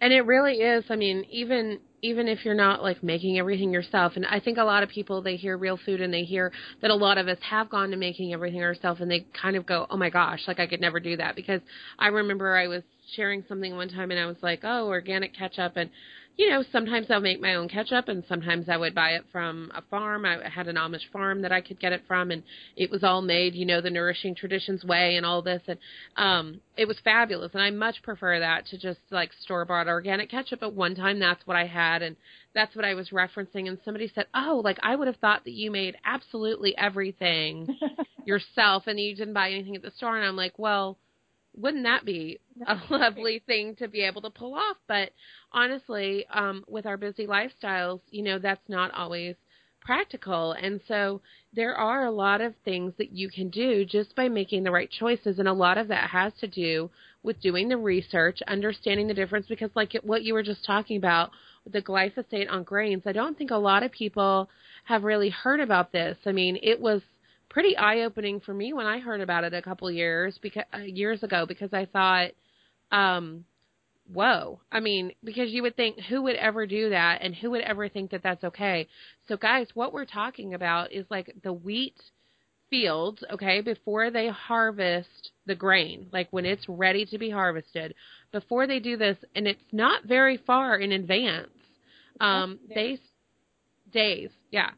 And it really is, I mean, even even if you're not like making everything yourself and I think a lot of people they hear real food and they hear that a lot of us have gone to making everything ourselves and they kind of go, "Oh my gosh, like I could never do that." Because I remember I was sharing something one time and I was like, "Oh, organic ketchup." And you know, sometimes I'll make my own ketchup and sometimes I would buy it from a farm. I had an Amish farm that I could get it from and it was all made, you know, the nourishing traditions way and all this and um it was fabulous and I much prefer that to just like store bought organic ketchup. But one time that's what I had and that's what I was referencing and somebody said, "Oh, like I would have thought that you made absolutely everything yourself and you didn't buy anything at the store." And I'm like, "Well, wouldn't that be a lovely thing to be able to pull off? But honestly, um, with our busy lifestyles, you know, that's not always practical. And so there are a lot of things that you can do just by making the right choices. And a lot of that has to do with doing the research, understanding the difference, because like what you were just talking about with the glyphosate on grains, I don't think a lot of people have really heard about this. I mean, it was pretty eye opening for me when I heard about it a couple years because uh, years ago because I thought, um, whoa. I mean, because you would think who would ever do that and who would ever think that that's okay. So guys, what we're talking about is like the wheat fields, okay, before they harvest the grain, like when it's ready to be harvested, before they do this, and it's not very far in advance. Um, they days, yeah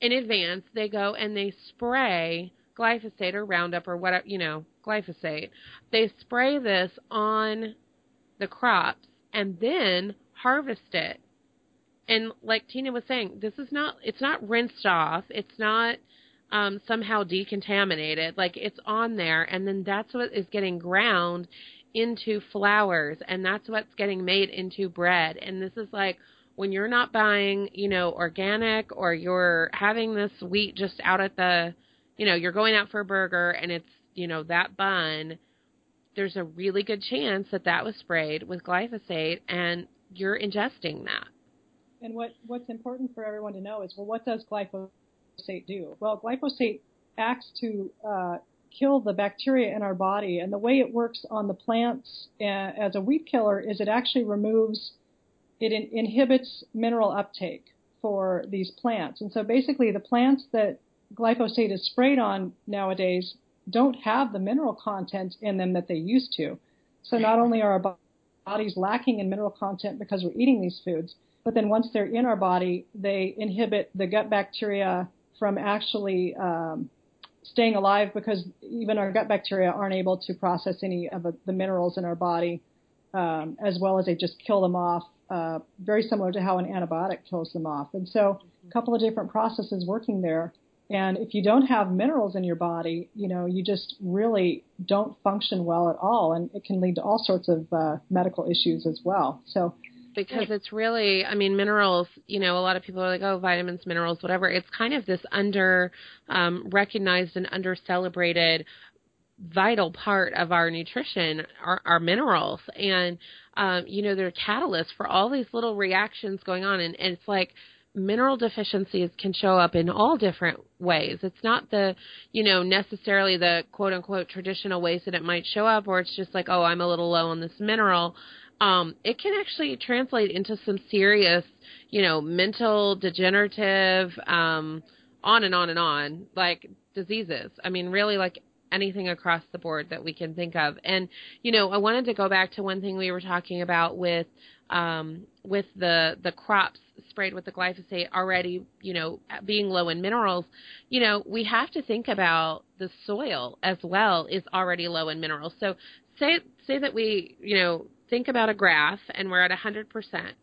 in advance, they go and they spray glyphosate or Roundup or whatever, you know, glyphosate. They spray this on the crops and then harvest it. And like Tina was saying, this is not, it's not rinsed off. It's not um, somehow decontaminated. Like it's on there and then that's what is getting ground into flours and that's what's getting made into bread. And this is like, when you're not buying, you know, organic or you're having this wheat just out at the, you know, you're going out for a burger and it's, you know, that bun, there's a really good chance that that was sprayed with glyphosate and you're ingesting that. And what what's important for everyone to know is, well, what does glyphosate do? Well, glyphosate acts to uh, kill the bacteria in our body, and the way it works on the plants uh, as a weed killer is it actually removes it in, inhibits mineral uptake for these plants. And so basically, the plants that glyphosate is sprayed on nowadays don't have the mineral content in them that they used to. So not only are our bodies lacking in mineral content because we're eating these foods, but then once they're in our body, they inhibit the gut bacteria from actually um, staying alive because even our gut bacteria aren't able to process any of the minerals in our body, um, as well as they just kill them off uh, very similar to how an antibiotic kills them off. And so a couple of different processes working there. And if you don't have minerals in your body, you know, you just really don't function well at all, and it can lead to all sorts of uh, medical issues as well. So because it's really i mean minerals you know a lot of people are like oh vitamins minerals whatever it's kind of this under um, recognized and under celebrated vital part of our nutrition our, our minerals and um, you know they're catalysts for all these little reactions going on and, and it's like mineral deficiencies can show up in all different ways. It's not the, you know, necessarily the quote unquote traditional ways that it might show up, or it's just like, oh, I'm a little low on this mineral um, it can actually translate into some serious, you know, mental, degenerative, um, on and on and on, like diseases. I mean, really, like anything across the board that we can think of. And you know, I wanted to go back to one thing we were talking about with um, with the the crops sprayed with the glyphosate already, you know, being low in minerals. You know, we have to think about the soil as well is already low in minerals. So say say that we, you know, think about a graph and we're at 100%,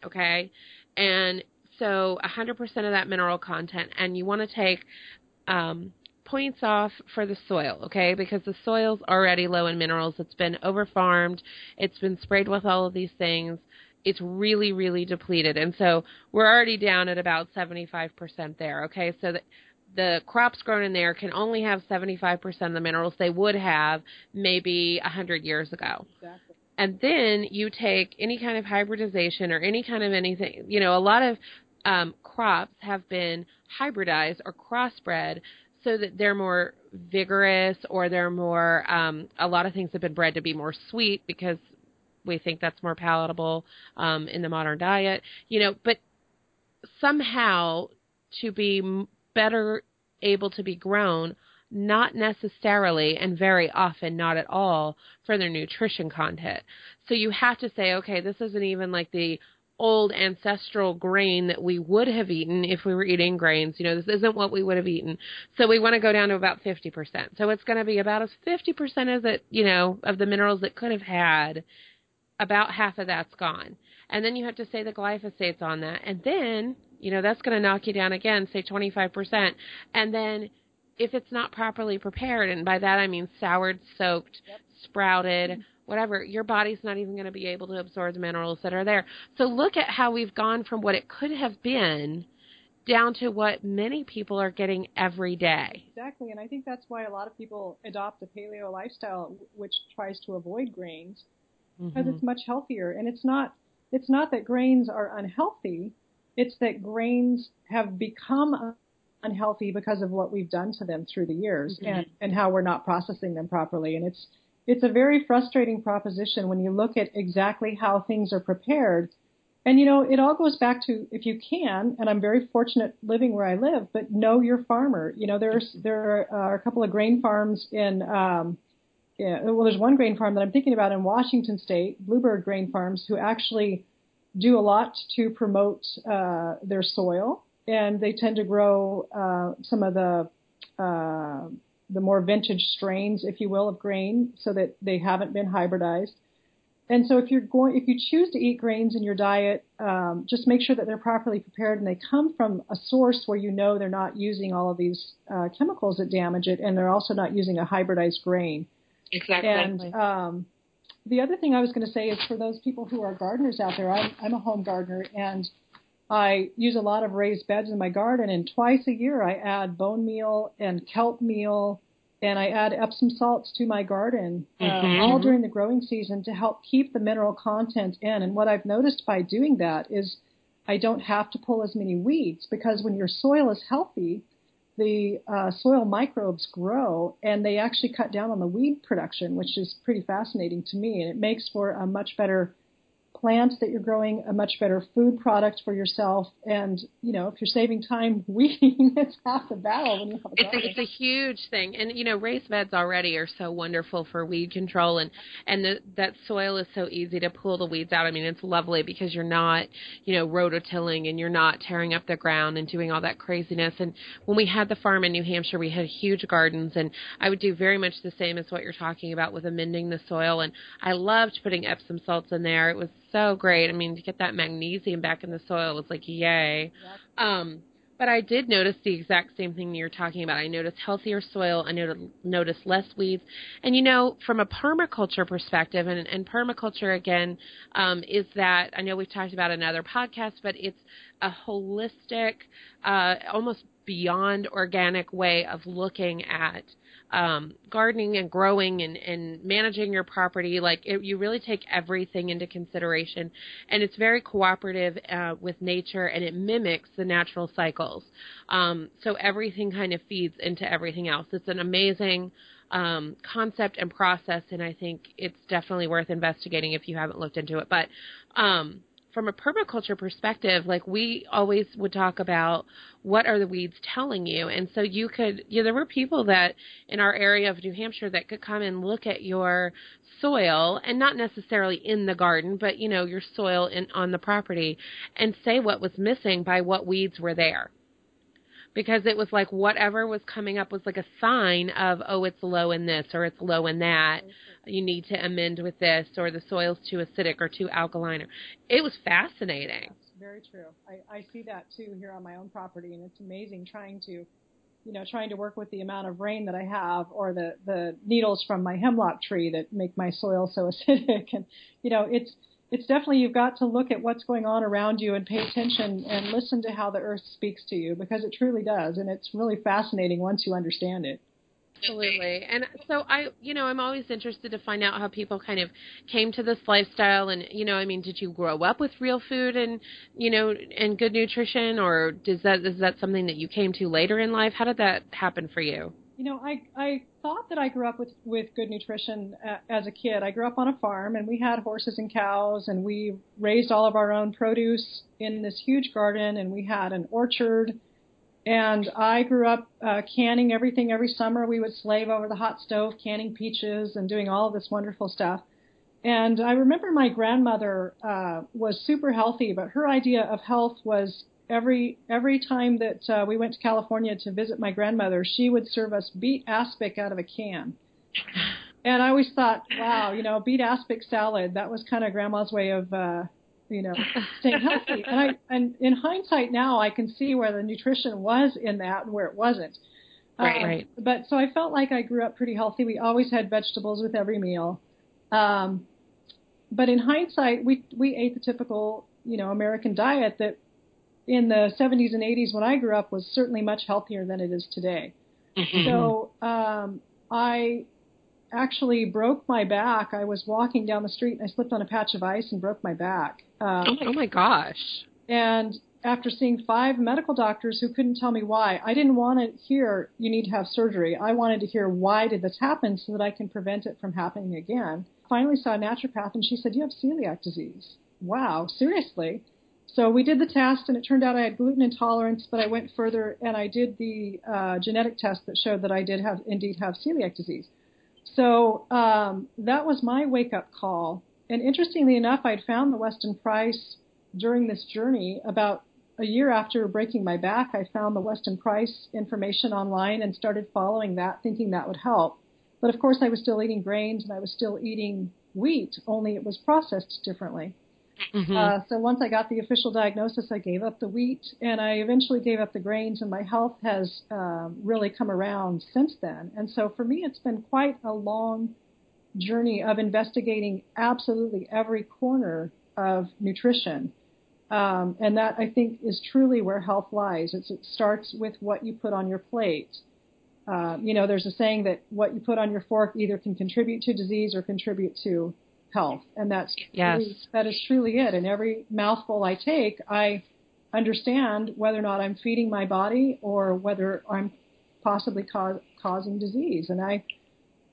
okay? And so 100% of that mineral content, and you want to take um, points off for the soil, okay? Because the soil's already low in minerals. It's been overfarmed, it's been sprayed with all of these things. It's really, really depleted. And so we're already down at about 75% there, okay? So the, the crops grown in there can only have 75% of the minerals they would have maybe 100 years ago. exactly. and then you take any kind of hybridization or any kind of anything you know a lot of um, crops have been hybridized or crossbred so that they're more vigorous or they're more um, a lot of things have been bred to be more sweet because we think that's more palatable um, in the modern diet you know but somehow to be better able to be grown not necessarily and very often not at all for their nutrition content. So you have to say, okay, this isn't even like the old ancestral grain that we would have eaten if we were eating grains. You know, this isn't what we would have eaten. So we want to go down to about 50%. So it's going to be about as 50% as it, you know, of the minerals that could have had. About half of that's gone. And then you have to say the glyphosate's on that. And then, you know, that's going to knock you down again, say 25%. And then if it's not properly prepared, and by that I mean soured, soaked, Yep. sprouted, mm-hmm. Whatever, your body's not even going to be able to absorb the minerals that are there. So look at how we've gone from what it could have been down to what many people are getting every day. Exactly, and I think that's why a lot of people adopt a paleo lifestyle, which tries to avoid grains, because it's much healthier. And it's not it's not that grains are unhealthy; it's that grains have become unhealthy because of what we've done to them through the years Mhm. and and how we're not processing them properly. And it's it's a very frustrating proposition when you look at exactly how things are prepared. And you know, it all goes back to if you can, and I'm very fortunate living where I live, but know your farmer. You know, there's there are a couple of grain farms in um yeah, well, there's one grain farm that I'm thinking about in Washington State, Bluebird Grain Farms, who actually do a lot to promote uh, their soil, and they tend to grow uh, some of the uh, the more vintage strains, if you will, of grain, so that they haven't been hybridized. And so, if you're going, if you choose to eat grains in your diet, um, just make sure that they're properly prepared and they come from a source where you know they're not using all of these uh, chemicals that damage it, and they're also not using a hybridized grain. Exactly. And um, the other thing I was going to say is for those people who are gardeners out there, I'm, I'm a home gardener and I use a lot of raised beds in my garden. And twice a year, I add bone meal and kelp meal, and I add Epsom salts to my garden, uh, Mhm. all during the growing season to help keep the mineral content in. And what I've noticed by doing that is I don't have to pull as many weeds because when your soil is healthy, the uh, soil microbes grow and they actually cut down on the weed production, which is pretty fascinating to me. And it makes for a much better plant that you're growing, a much better food product for yourself. And, you know, if you're saving time weeding, it's half the battle when you have a It's a, it's a huge thing, and you know, raised beds already are so wonderful for weed control, and and the, that soil is so easy to pull the weeds out. I mean, it's lovely because you're not, you know, rototilling and you're not tearing up the ground and doing all that craziness. And when we had the farm in New Hampshire, we had huge gardens, and I would do very much the same as what you're talking about with amending the soil. And I loved putting Epsom salts in there. It was so great. I mean, to get that magnesium back in the soil was like yay. Um, But I did notice the exact same thing you're talking about. I noticed healthier soil. I noticed, noticed less weeds. And you know, from a permaculture perspective, and, and permaculture again um, is that I know we've talked about in other podcasts, but it's a holistic, uh, almost beyond organic way of looking at um, gardening and growing and, and managing your property. Like it, you really take everything into consideration, and it's very cooperative uh, with nature, and it mimics the natural cycles. Um, so everything kind of feeds into everything else. It's an amazing um, concept and process, and I think it's definitely worth investigating if you haven't looked into it. But um, from a permaculture perspective, like we always would talk about what are the weeds telling you. And so you could, you know, there were people that in our area of New Hampshire that could come and look at your soil and not necessarily in the garden, but you know, your soil in, on the property and say what was missing by what weeds were there because it was like whatever was coming up was like a sign of oh it's low in this or it's low in that. Mm-hmm. You need to amend with this or the soil's too acidic or too alkaline it was fascinating. That's very true. I, I see that too here on my own property and it's amazing trying to you know trying to work with the amount of rain that I have or the the needles from my hemlock tree that make my soil so acidic. And you know it's it's definitely you've got to look at what's going on around you and pay attention and listen to how the earth speaks to you because it truly does. And it's really fascinating once you understand it. Absolutely. And so i you know i'm always interested to find out how people kind of came to this lifestyle. And you know i mean did you grow up with real food and you know and good nutrition? Or does that is that something that you came to later in life? How did that happen for you you know, I I thought that I grew up with with good nutrition uh, as a kid. I grew up on a farm, and we had horses and cows, and we raised all of our own produce in this huge garden, and we had an orchard. And I grew up uh, canning everything every summer. We would slave over the hot stove, canning peaches and doing all of this wonderful stuff. And I remember my grandmother uh, was super healthy, but her idea of health was every every time that uh, we went to California to visit my grandmother, she would serve us beet aspic out of a can. And I always thought, wow, you know, beet aspic salad, that was kind of grandma's way of uh you know, staying healthy. And I and in hindsight now I can see where the nutrition was in that and where it wasn't. Right, um, right. But so I felt like I grew up pretty healthy. We always had vegetables with every meal. Um but in hindsight we we ate the typical, you know, American diet that in the 70s and 80s when I grew up was certainly much healthier than it is today. Mm-hmm. So um, I actually broke my back. I was walking down the street and I slipped on a patch of ice and broke my back. Um, oh, my gosh. And after seeing five medical doctors who couldn't tell me why, I didn't want to hear you need to have surgery. I wanted to hear why did this happen so that I can prevent it from happening again. Finally saw a naturopath and she said, "You have celiac disease." Wow, seriously? So we did the test, and it turned out I had gluten intolerance, but I went further and I did the uh, genetic test that showed that I did have indeed have celiac disease. So um, that was my wake up call. And interestingly enough, I'd found the Weston Price during this journey. About a year after breaking my back, I found the Weston Price information online and started following that, thinking that would help. But of course, I was still eating grains and I was still eating wheat, only it was processed differently. Mm-hmm. Uh, so once I got the official diagnosis, I gave up the wheat and I eventually gave up the grains, and my health has um, really come around since then. And so for me, it's been quite a long journey of investigating absolutely every corner of nutrition. Um, and that I think is truly where health lies. It's, it starts with what you put on your plate. Uh, you know, there's a saying that what you put on your fork either can contribute to disease or contribute to health, and that's yes. truly, that is truly it. And every mouthful I take, I understand whether or not I'm feeding my body or whether I'm possibly ca- causing disease. And I,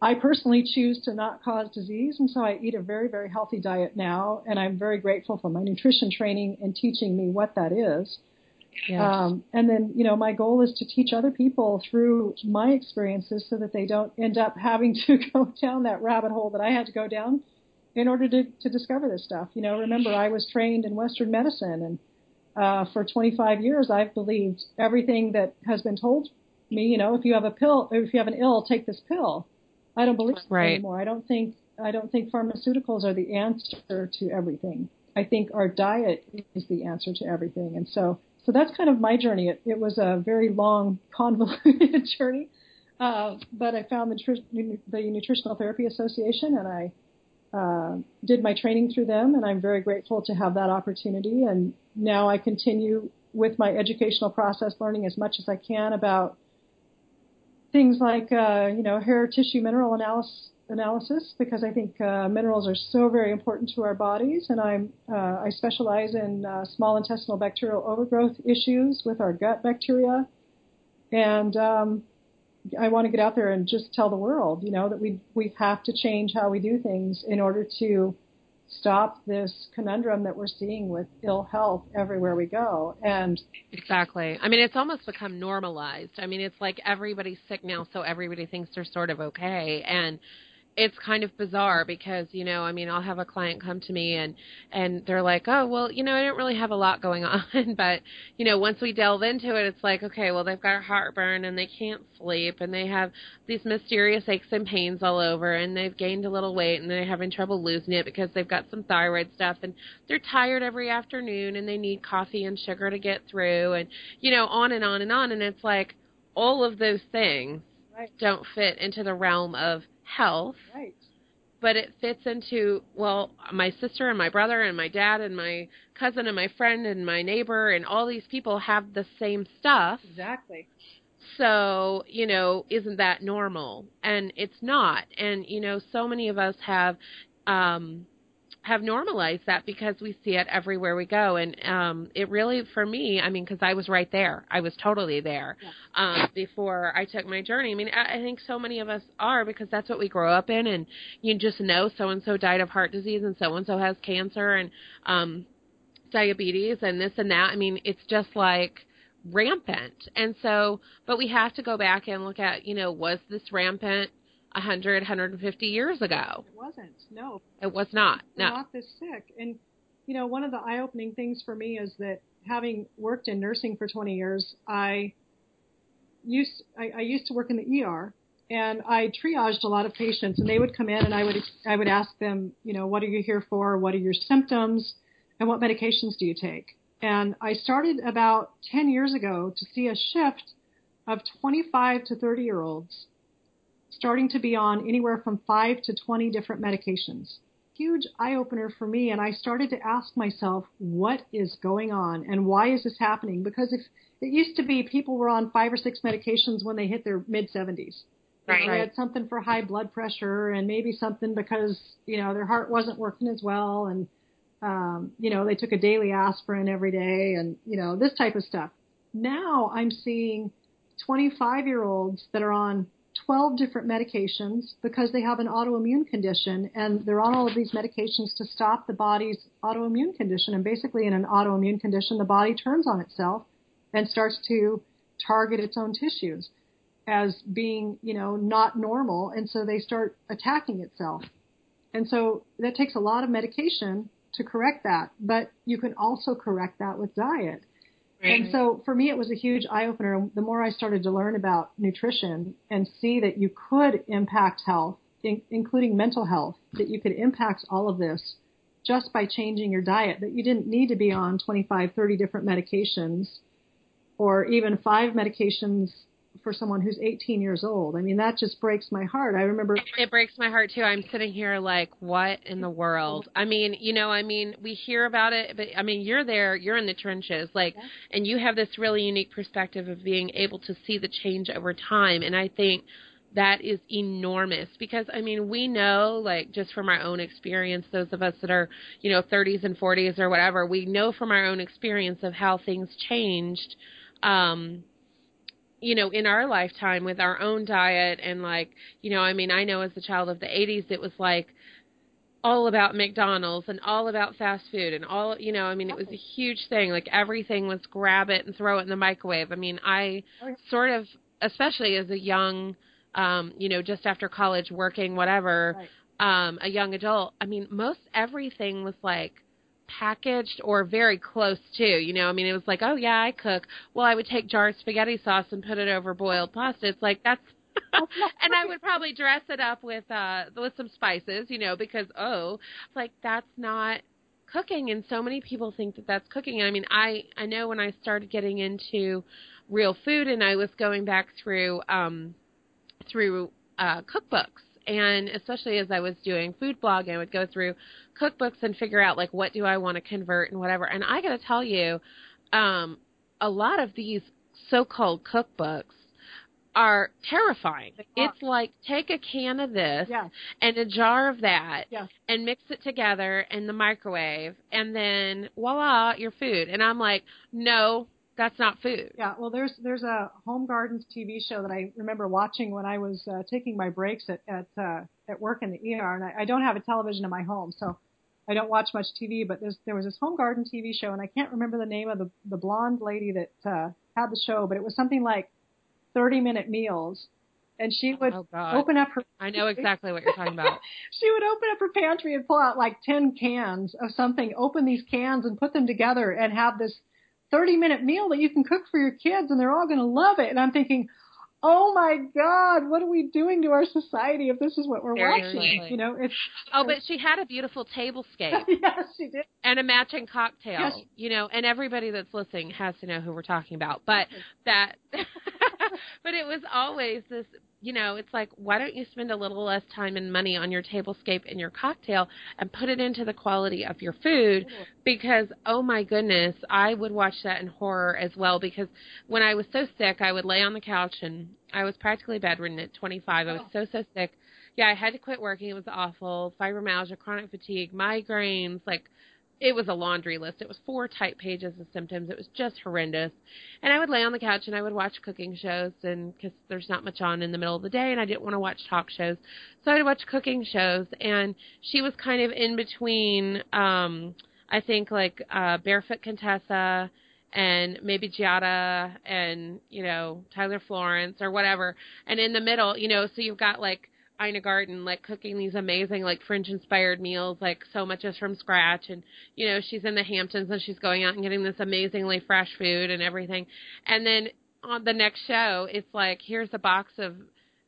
I personally choose to not cause disease, and so I eat a very, very healthy diet now. And I'm very grateful for my nutrition training and teaching me what that is. Yes. Um, and then, you know, my goal is to teach other people through my experiences so that they don't end up having to go down that rabbit hole that I had to go down in order to, to discover this stuff. You know, remember I was trained in Western medicine and uh, for 25 years I've believed everything that has been told me. You know, if you have a pill, if you have an ill, take this pill. I don't believe right. anymore. I don't think I don't think pharmaceuticals are the answer to everything. I think our diet is the answer to everything. And so so that's kind of my journey. It, it was a very long, convoluted journey, uh, but I found the, the Nutritional Therapy Association, and I uh, did my training through them, and I'm very grateful to have that opportunity. And now I continue with my educational process, learning as much as I can about things like uh, you know hair tissue mineral analysis analysis because I think uh, minerals are so very important to our bodies, and I'm uh, I specialize in uh, small intestinal bacterial overgrowth issues with our gut bacteria, and um, I want to get out there and just tell the world, you know, that we we have to change how we do things in order to stop this conundrum that we're seeing with ill health everywhere we go. And exactly. I mean, it's almost become normalized. I mean, it's like everybody's sick now, so everybody thinks they're sort of okay. And it's kind of bizarre because you know i mean i'll have a client come to me and and they're like oh well you know i don't really have a lot going on but you know once we delve into it it's like okay well they've got heartburn and they can't sleep and they have these mysterious aches and pains all over and they've gained a little weight and they're having trouble losing it because they've got some thyroid stuff and they're tired every afternoon and they need coffee and sugar to get through and you know on and on and on and it's like all of those things right. don't fit into the realm of health. Right. But it fits into well, my sister and my brother and my dad and my cousin and my friend and my neighbor and all these people have the same stuff. Exactly. So, you know, isn't that normal? And it's not. And, you know, so many of us have um have normalized that because we see it everywhere we go. And um it really for me i mean because i was right there. I was totally there yeah. um before i took my journey. I mean I, I think so many of us are because that's what we grow up in. And you just know so and so died of heart disease and so and so has cancer and um diabetes and this and that. I mean it's just like rampant. And so but we have to go back and look at you know was this rampant 100, 150 years ago. It wasn't. No. It was not. No. not this sick. And you know, one of the eye-opening things for me is that having worked in nursing for 20 years, I used I, I used to work in the ER and I triaged a lot of patients and they would come in and I would I would ask them, you know, what are you here for? What are your symptoms? And what medications do you take? And I started about 10 years ago to see a shift of 25 to 30 year olds starting to be on anywhere from five to 20 different medications. Huge eye opener for me. And I started to ask myself, what is going on and why is this happening? Because if it used to be people were on five or six medications when they hit their mid 70s. Right. They had something for high blood pressure and maybe something because, you know, their heart wasn't working as well. And, um, you know, they took a daily aspirin every day and, you know, this type of stuff. Now I'm seeing 25 year olds that are on 12 different medications because they have an autoimmune condition and they're on all of these medications to stop the body's autoimmune condition. And basically, in an autoimmune condition, the body turns on itself and starts to target its own tissues as being, you know, not normal. And so they start attacking itself. And so that takes a lot of medication to correct that. But you can also correct that with diet. And so for me, it was a huge eye opener. The more I started to learn about nutrition and see that you could impact health, in, including mental health, that you could impact all of this just by changing your diet, that you didn't need to be on 25, 30 different medications or even five medications for someone who's 18 years old. I mean, that just breaks my heart. I remember it breaks my heart too. I'm sitting here like, what in the world? I mean, you know, I mean, we hear about it, but I mean, you're there, you're in the trenches, like, Yeah. and you have this really unique perspective of being able to see the change over time. And I think that is enormous because I mean, we know, like, just from our own experience, those of us that are, you know, 30s and 40s or whatever, we know from our own experience of how things changed. Um, you know, in our lifetime with our own diet and like, you know, I mean, I know as a child of the 80s, it was like all about McDonald's and all about fast food and all, you know, I mean, it was a huge thing. Like everything was grab it and throw it in the microwave. I mean, I Oh, sort of, especially as a young, um, you know, just after college working, whatever, Right. um, a young adult, I mean, most everything was like, packaged or very close to. You know, I mean, it was like, oh yeah, I cook. Well, I would take jar of spaghetti sauce and put it over boiled pasta. It's like that's. and I would probably dress it up with uh with some spices, you know, because oh, it's like that's not cooking and so many people think that that's cooking. I mean, I I know when I started getting into real food and I was going back through um through uh cookbooks and especially as I was doing food blogging, I would go through cookbooks and figure out like what do I want to convert and whatever. And I got to tell you, um, a lot of these so-called cookbooks are terrifying. It's like take a can of this Yeah. and a jar of that Yeah. and mix it together in the microwave and then voila, your food. And I'm like, no, that's not food. Yeah, well, there's there's a home gardens TV show that I remember watching when I was uh, taking my breaks at at uh, at work in the ER, and I, I don't have a television in my home, so I don't watch much TV. But there's there was this home garden TV show, and I can't remember the name of the the blonde lady that uh, had the show, but it was something like 30 minute meals, and she would Oh open up her I know exactly what you're talking about. she would open up her pantry and pull out like 10 cans of something, open these cans and put them together and have this 30 minute meal that you can cook for your kids and they're all going to love it. And I'm thinking, oh my God, what are we doing to our society if this is what we're Seriously. watching? You know, it's, Oh, but she had a beautiful tablescape yes, she did. and a matching cocktail. Yes. You know, and everybody that's listening has to know who we're talking about. But that but it was always this you know, it's like why don't you spend a little less time and money on your tablescape and your cocktail and put it into the quality of your food because oh my goodness, I would watch that in horror as well because when I was so sick, I would lay on the couch and I was practically bedridden at 25. I was oh. so so sick. Yeah, I had to quit working. It was awful. Fibromyalgia, chronic fatigue, migraines, like it was a laundry list. It was four type pages of symptoms. It was just horrendous. And I would lay on the couch and I would watch cooking shows and cuz there's not much on in the middle of the day and I didn't want to watch talk shows. So I would watch cooking shows and she was kind of in between um I think like uh Barefoot Contessa and maybe Giada and you know Tyler Florence or whatever and in the middle you know so you've got like Ina Garten like cooking these amazing like French inspired meals like so much is from scratch. And you know she's in the Hamptons and she's going out and getting this amazingly fresh food and everything. And then on the next show it's like here's a box of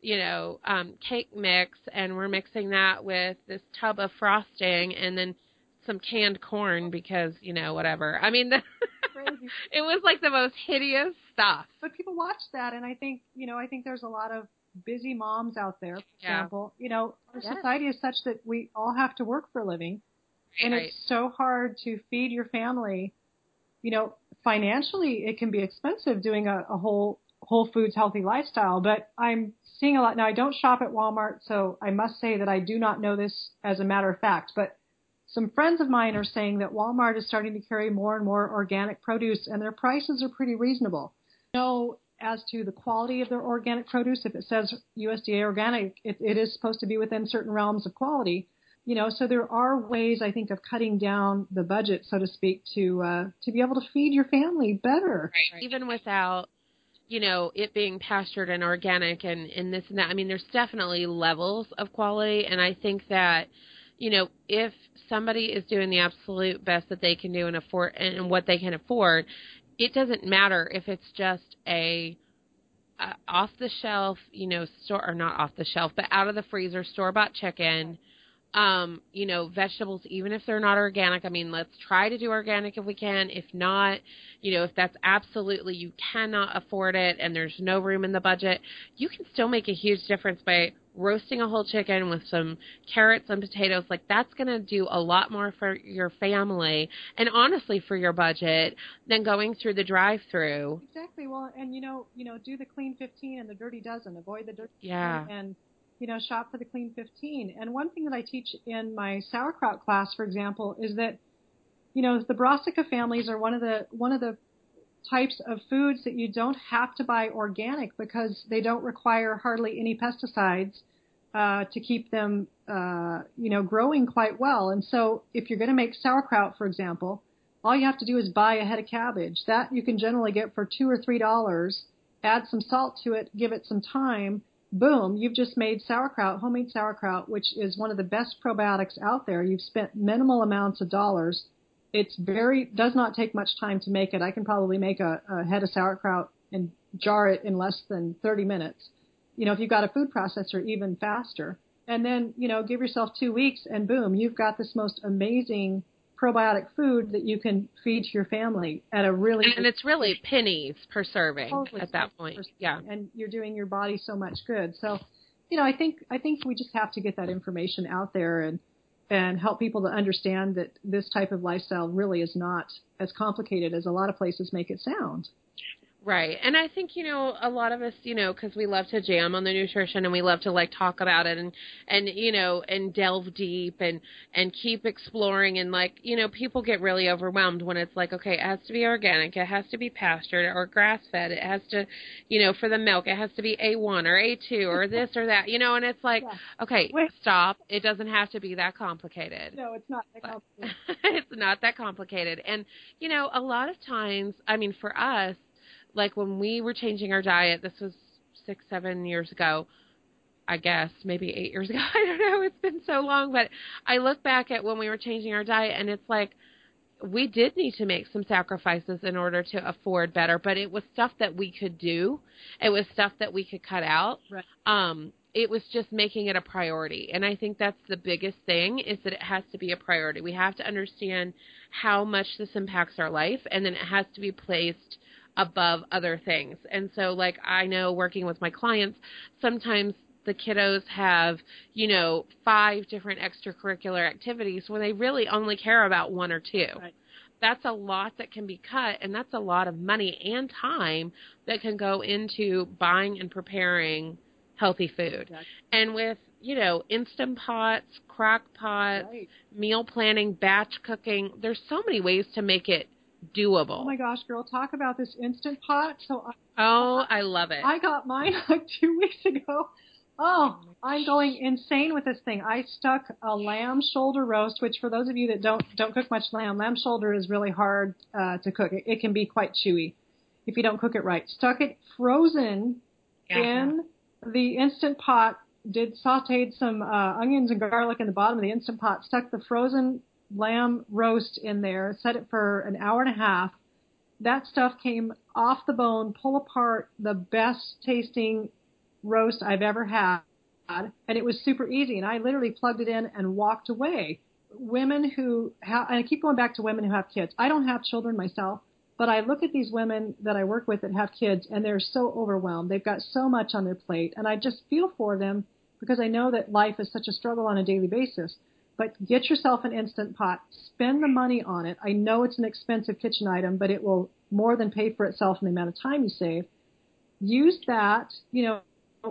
you know um cake mix. And we're mixing that with this tub of frosting and then some canned corn because you know whatever. I mean Crazy. it was like the most hideous stuff. But people watch that and I think, you know, I think there's a lot of busy moms out there, for Yeah. example. You know, our Yes. society is such that we all have to work for a living. and it's so hard to feed your family. You know, financially, it can be expensive doing a, a whole Whole Foods healthy lifestyle. But I'm seeing a lot now. I don't shop at Walmart, so I must say that I do not know this as a matter of fact. But some friends of mine are saying that Walmart is starting to carry more and more organic produce, and their prices are pretty reasonable. No, as to the quality of their organic produce, if it says USDA organic, it, it is supposed to be within certain realms of quality. You know so there are ways i think of cutting down the budget so to speak to uh to be able to feed your family better. Right. even without you know it being pastured and organic and and this and that i mean there's definitely levels of quality. And i think that you know if somebody is doing the absolute best that they can do and afford and what they can afford it doesn't matter if it's just a off the shelf you know store or not off the shelf but out of the freezer store bought chicken um, you know, vegetables, even if they're not organic. I mean, let's try to do organic if we can. If not, you know, if that's absolutely you cannot afford it and there's no room in the budget, you can still make a huge difference by roasting a whole chicken with some carrots and potatoes. Like that's going to do a lot more for your family and honestly for your budget than going through the drive-through. exactly well and you know you know do the clean 15 and the dirty dozen avoid the dirty Yeah. and you know shop for the clean 15 and one thing that i teach in my sauerkraut class for example is that you know the brassica families are one of the one of the types of foods that you don't have to buy organic because they don't require hardly any pesticides uh, to keep them, uh, you know, growing quite well. And so, if you're going to make sauerkraut, for example, all you have to do is buy a head of cabbage. That you can generally get for two or three dollars. Add some salt to it, give it some time. Boom, you've just made sauerkraut, homemade sauerkraut, which is one of the best probiotics out there. You've spent minimal amounts of dollars it's very does not take much time to make it. I can probably make a, a head of sauerkraut and jar it in less than 30 minutes. You know, if you've got a food processor, even faster. And then, you know, give yourself two weeks and boom, you've got this most amazing probiotic food that you can feed to your family at a really and it's really pennies per serving Totally at that point. Yeah. and you're doing your body so much good. So, you know, I think I think we just have to get that information out there and and help people to understand that this type of lifestyle really is not as complicated as a lot of places make it sound. Right. And I think, you know, a lot of us, you know, cuz we love to jam on the nutrition and we love to like talk about it and and you know, and delve deep and and keep exploring and like, you know, people get really overwhelmed when it's like, okay, it has to be organic, it has to be pastured or grass-fed, it has to, you know, for the milk, it has to be A1 or A2 or this or that, you know, and it's like, Yeah. okay, Wait. stop. It doesn't have to be that complicated. No, it's not that complicated. it's not that complicated. And, you know, a lot of times, I mean, for us, like when we were changing our diet, this was six, seven years ago, I guess, maybe eight years ago. I don't know. It's been so long. But I look back at when we were changing our diet, and it's like, we did need to make some sacrifices in order to afford better, but it was stuff that we could do. It was stuff that we could cut out. Right. Um, it was just making it a priority. And I think that's the biggest thing is that it has to be a priority. We have to understand how much this impacts our life and then it has to be placed above other things. And so like I know working with my clients, sometimes the kiddos have, you know, five different extracurricular activities when they really only care about one or two. Right. That's a lot that can be cut and that's a lot of money and time that can go into buying and preparing healthy food. Exactly. And with, you know, instant pots, crock pots, Right. meal planning, batch cooking, there's so many ways to make it doable. Oh my gosh, girl, talk about this instant pot. So Oh, I love it. I got mine like two weeks ago. Oh, I'm going insane with this thing. I stuck a lamb shoulder roast, which for those of you that don't don't cook much lamb, lamb shoulder is really hard uh, to cook. It, it can be quite chewy if you don't cook it right. Stuck it frozen Yeah. in the instant pot. Did sautéed some uh, onions and garlic in the bottom of the instant pot. Stuck the frozen lamb roast in there. Set it for an hour and a half. That stuff came off the bone, pull apart, the best tasting roast I've ever had. And it was super easy. And I literally plugged it in and walked away. Women who have, and I keep going back to women who have kids. I don't have children myself, but I look at these women that I work with that have kids and they're so overwhelmed. They've got so much on their plate. And I just feel for them because I know that life is such a struggle on a daily basis. But get yourself an instant pot. Spend the money on it. I know it's an expensive kitchen item, but it will more than pay for itself in the amount of time you save. Use that, you know,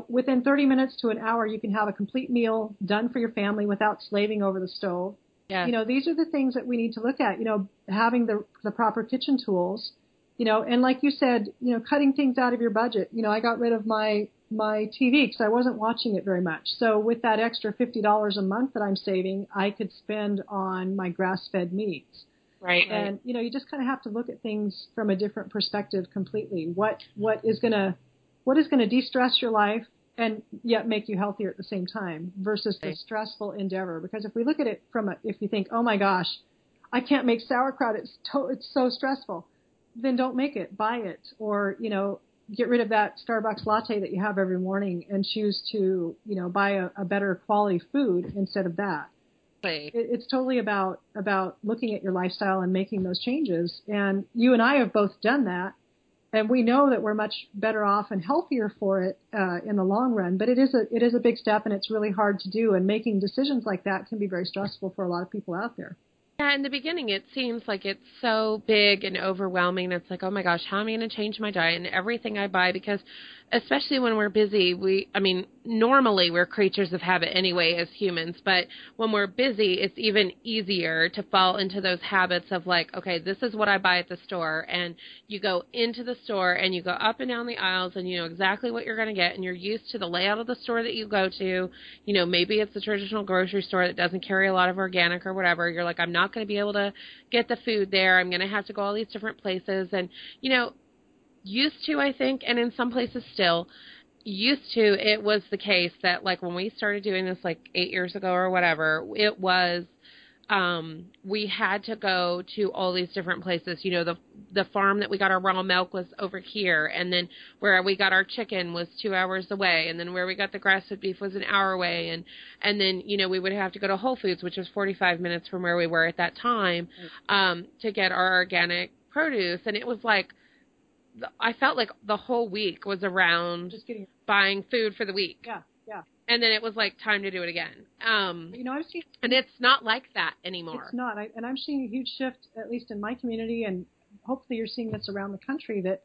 within 30 minutes to an hour, you can have a complete meal done for your family without slaving over the stove. yes. You know, these are the things that we need to look at, you know, having the, the proper kitchen tools, you know, and like you said, you know, cutting things out of your budget. You know, I got rid of my, my TV because I wasn't watching it very much. So with that extra $50 a month that I'm saving, I could spend on my grass-fed meats. Right. And you know, you just kind of have to look at things from a different perspective completely. What what is gonna what is gonna de-stress your life and yet make you healthier at the same time versus the stressful endeavor. Because if we look at it from a, if you think, oh my gosh, I can't make sauerkraut, it's to, it's so stressful, then don't make it, buy it, or you know, get rid of that Starbucks latte that you have every morning and choose to you know buy a, a better quality food instead of that Exactly. it, it's totally about about looking at your lifestyle and making those changes. And you and I have both done that, and we know that we're much better off and healthier for it uh, in the long run. But it is a it is a big step, and it's really hard to do. And making decisions like that can be very stressful for a lot of people out there. Yeah, in the beginning, it seems like it's so big and overwhelming. It's like, oh my gosh, how am I going to change my diet and everything I buy? Because, especially when we're busy, we, I mean, normally we're creatures of habit anyway as humans, but when we're busy, it's even easier to fall into those habits of like, okay, this is what I buy at the store. And you go into the store and you go up and down the aisles and you know exactly what you're going to get and you're used to the layout of the store that you go to. You know, maybe it's a traditional grocery store that doesn't carry a lot of organic or whatever. You're like, I'm not going to be able to get the food there. I'm going to have to go all these different places. And, you know, used to, I think, and in some places still, used to, it was the case that, like, when we started doing this, like, eight years ago or whatever, it was um we had to go to all these different places. You know the the farm that we got our raw milk was over here and then where we got our chicken was 2 hours away and then where we got the grass fed beef was an hour away and and then you know we would have to go to Whole Foods which was 45 minutes from where we were at that time um to get our organic produce and it was like I felt like the whole week was around Just getting buying food for the week yeah, yeah. and then it was like time to do it again um You know, I'm seeing and it's not like that anymore It's not, I, and I'm seeing a huge shift, at least in my community, and hopefully you're seeing this around the country that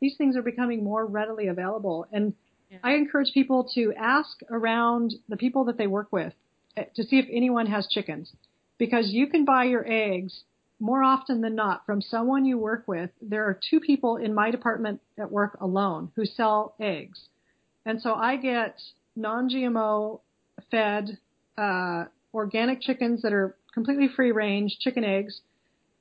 these things are becoming more readily available. And Yeah. I encourage people to ask around the people that they work with eh, to see if anyone has chickens, because you can buy your eggs more often than not from someone you work with. There are two people in my department at work alone who sell eggs, and so I get non-GMO fed uh, organic chickens that are completely free range chicken eggs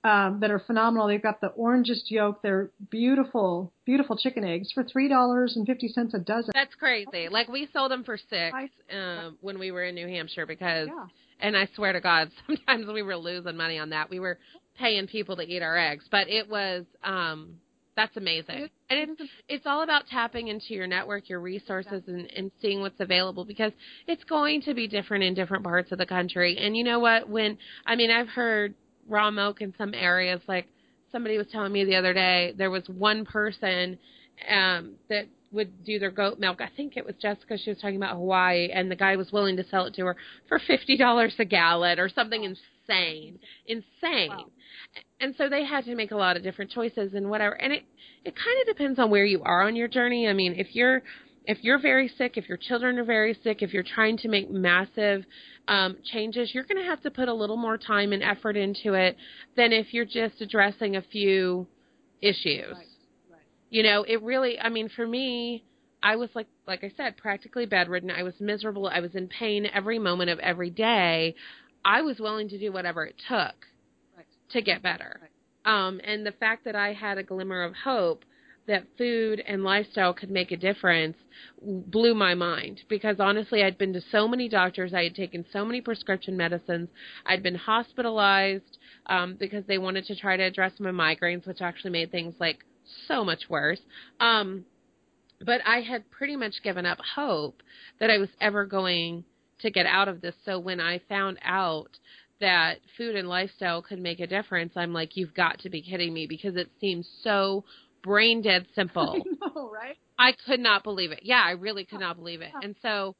um, that are phenomenal. They've got the orangest yolk. They're beautiful, beautiful chicken eggs for three dollars and fifty cents a dozen. That's crazy. Like we sold them for six um, when we were in New Hampshire because, Yeah. and I swear to God, sometimes we were losing money on that. We were paying people to eat our eggs, but it was um, that's amazing. And it's it's all about tapping into your network, your resources, and, and seeing what's available because it's going to be different in different parts of the country. And you know what? When I mean, I've heard raw milk in some areas. Like somebody was telling me the other day, there was one person um, that would do their goat milk. I think it was Jessica. She was talking about Hawaii, and the guy was willing to sell it to her for fifty dollars a gallon or something insane, insane. Wow. And so they had to make a lot of different choices and whatever. And it it kind of depends on where you are on your journey. I mean, if you're if you're very sick, if your children are very sick, if you're trying to make massive um, changes, you're going to have to put a little more time and effort into it than if you're just addressing a few issues. Right, right. You know, it really, I mean, for me, I was like, like I said, practically bedridden. I was miserable. I was in pain every moment of every day. I was willing to do whatever it took. To get better. Um, and the fact that I had a glimmer of hope that food and lifestyle could make a difference blew my mind because honestly I'd been to so many doctors, I had taken so many prescription medicines, I'd been hospitalized um, because they wanted to try to address my migraines, which actually made things like so much worse. Um, but I had pretty much given up hope that I was ever going to get out of this. So when I found out that food and lifestyle could make a difference, I'm like, you've got to be kidding me because it seems so brain dead simple. I know, right? I could not believe it. Yeah, I really could not believe it. And so,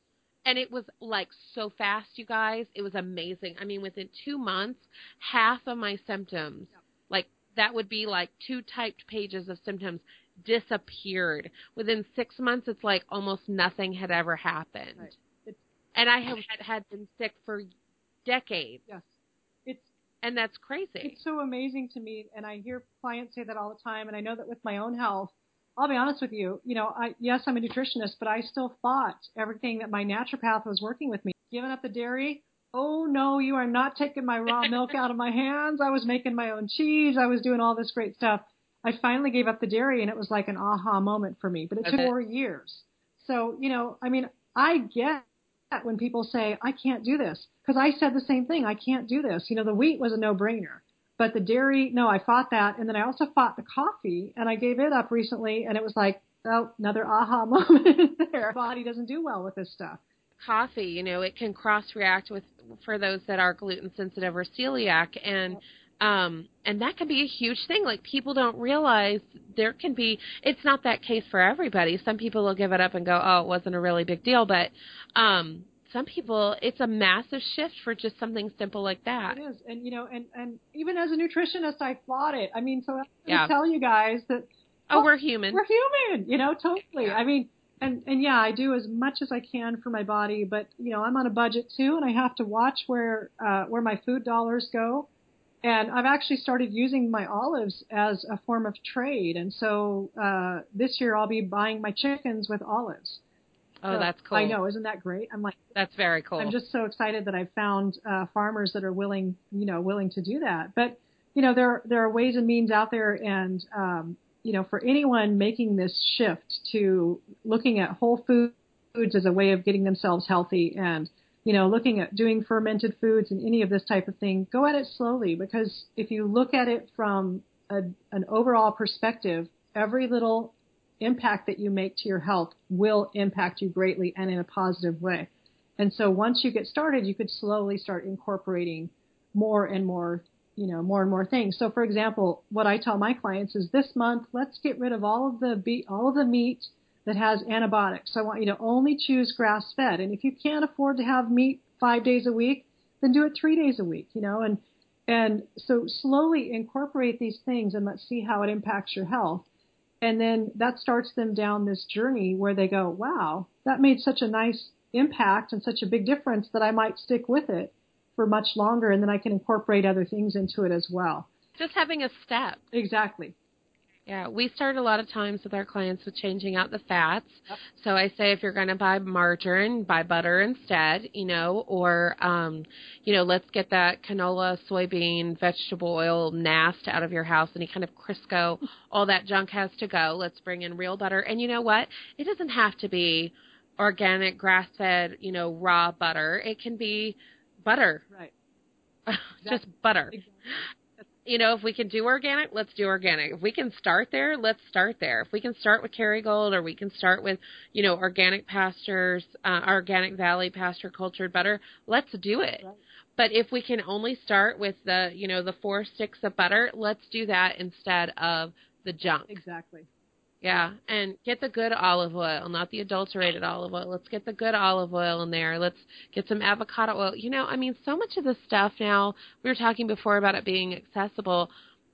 and it was like so fast, you guys. It was amazing. I mean, within two months, half of my symptoms, like that would be like two typed pages of symptoms, disappeared. Within six months, it's like almost nothing had ever happened. Right. And I have had been sick for decades, Yes. It's and that's crazy. it's so amazing to me, and I hear clients say that all the time, and I know that with my own health. I'll be honest with you. You know, I yes, I'm a nutritionist, but I still fought everything that my naturopath was working with me. Giving up the dairy. Oh no, you are not taking my raw milk out of my hands. I was making my own cheese. I was doing all this great stuff. I finally gave up the dairy, and it was like an aha moment for me. But it took four years. So you know, I mean, I get when people say I can't do this because I said the same thing. I can't do this. You know, the wheat was a no-brainer. But the dairy, no, I fought that. And then I also fought the coffee and I gave it up recently and it was like, oh, another aha moment there. Body doesn't do well with this stuff. coffee, you know, it can cross react with for those that are gluten sensitive or celiac and um and that can be a huge thing. Like people don't realize there can be it's not that case for everybody. Some people will give it up and go, "Oh, it wasn't a really big deal," but um some people it's a massive shift for just something simple like that. It is. And, you know, and, and even as a nutritionist, I fought it. I mean, so to Yeah. tell you guys that Oh, we're human. we're human, you know, totally. Yeah. I mean, and, and yeah, I do as much as I can for my body, but, you know, I'm on a budget too and I have to watch where, uh, where my food dollars go. And I've actually started using my olives as a form of trade. And so, uh, this year I'll be buying my chickens with olives. Oh, So, that's cool. I know. Isn't that great? I'm like, That's very cool. I'm just so excited that I've found uh, farmers that are willing, you know, willing to do that. But you know, there there are ways and means out there, and um, you know, for anyone making this shift to looking at whole foods as a way of getting themselves healthy and you know, looking at doing fermented foods and any of this type of thing, go at it slowly because if you look at it from a, an overall perspective, every little impact that you make to your health will impact you greatly and in a positive way. And so once you get started, you could slowly start incorporating more and more, you know, more and more things. So for example, what I tell my clients is this month, let's get rid of all of the be- all of the meat that has antibiotics. So I want you to only choose grass fed. And if you can't afford to have meat five days a week, then do it three days a week, you know, and and so slowly incorporate these things and let's see how it impacts your health. And then that starts them down this journey where they go, wow, that made such a nice impact and such a big difference that I might stick with it for much longer and then I can incorporate other things into it as well. Just having a step. Exactly. Yeah, we start a lot of times with our clients with changing out the fats. Yep. So I say if you're going to buy margarine, buy butter instead, you know, or um, you know, let's get that canola, soybean, vegetable oil nast out of your house, any kind of Crisco, all that junk has to go. Let's bring in real butter. And you know what? It doesn't have to be organic, grass-fed, you know, raw butter. It can be butter. Right. Just butter. Exactly you know, if we can do organic, let's do organic. If we can start there, let's start there. If we can start with Kerrygold or we can start with, you know, organic pastures, uh, organic valley pasture cultured butter, let's do it. Right. But if we can only start with the, you know, the four sticks of butter, let's do that instead of the junk. Exactly. Yeah, and get the good olive oil, not the adulterated olive oil. Let's get the good olive oil in there. Let's get some avocado oil. You know, I mean, so much of this stuff now, we were talking before about it being accessible.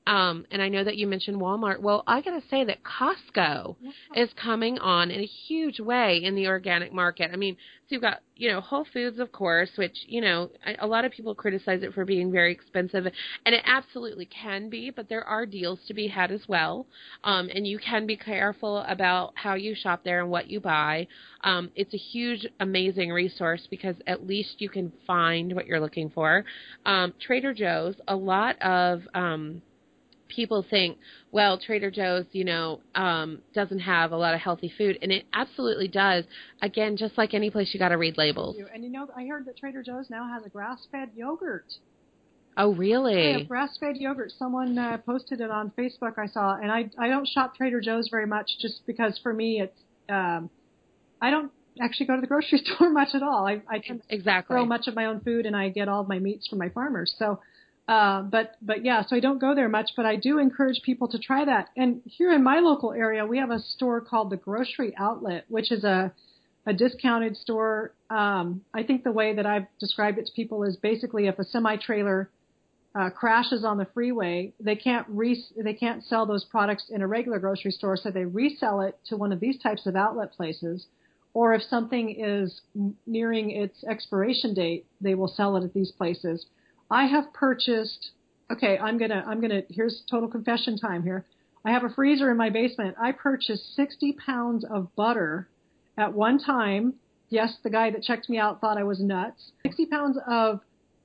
Um, and I know that you mentioned Walmart. Well, I got to say that Costco is coming on in a huge way in the organic market. I mean, so you've got, you know, Whole Foods, of course, which, you know, a lot of people criticize it for being very expensive, and it absolutely can be, but there are deals to be had as well. Um, and you can be careful about how you shop there and what you buy. Um, it's a huge, amazing resource because at least you can find what you're looking for. Um, Trader Joe's, a lot of, um, people think, well, Trader Joe's, you know, um, doesn't have a lot of healthy food, and it absolutely does. Again, just like any place, you got to read labels. And you know, I heard that Trader Joe's now has a grass-fed yogurt. Oh, really? Yeah, grass-fed yogurt. Someone uh, posted it on Facebook. I saw, and I I don't shop Trader Joe's very much, just because for me it's um, I don't actually go to the grocery store much at all. I I can exactly grow much of my own food, and I get all of my meats from my farmers. So uh, but but yeah, so I don't go there much, but I do encourage people to try that. And here in my local area, we have a store called the Grocery Outlet, which is a a discounted store. Um, I think the way that I've described it to people is basically if a semi trailer uh, crashes on the freeway, they can't re- they can't sell those products in a regular grocery store, so they resell it to one of these types of outlet places. Or if something is nearing its expiration date, they will sell it at these places. I have purchased. Okay, I'm gonna I'm gonna. Here's total confession time here. I have a freezer in my basement. I purchased 60 pounds of butter at one time. Yes, the guy that checked me out thought I was nuts. 60 pounds of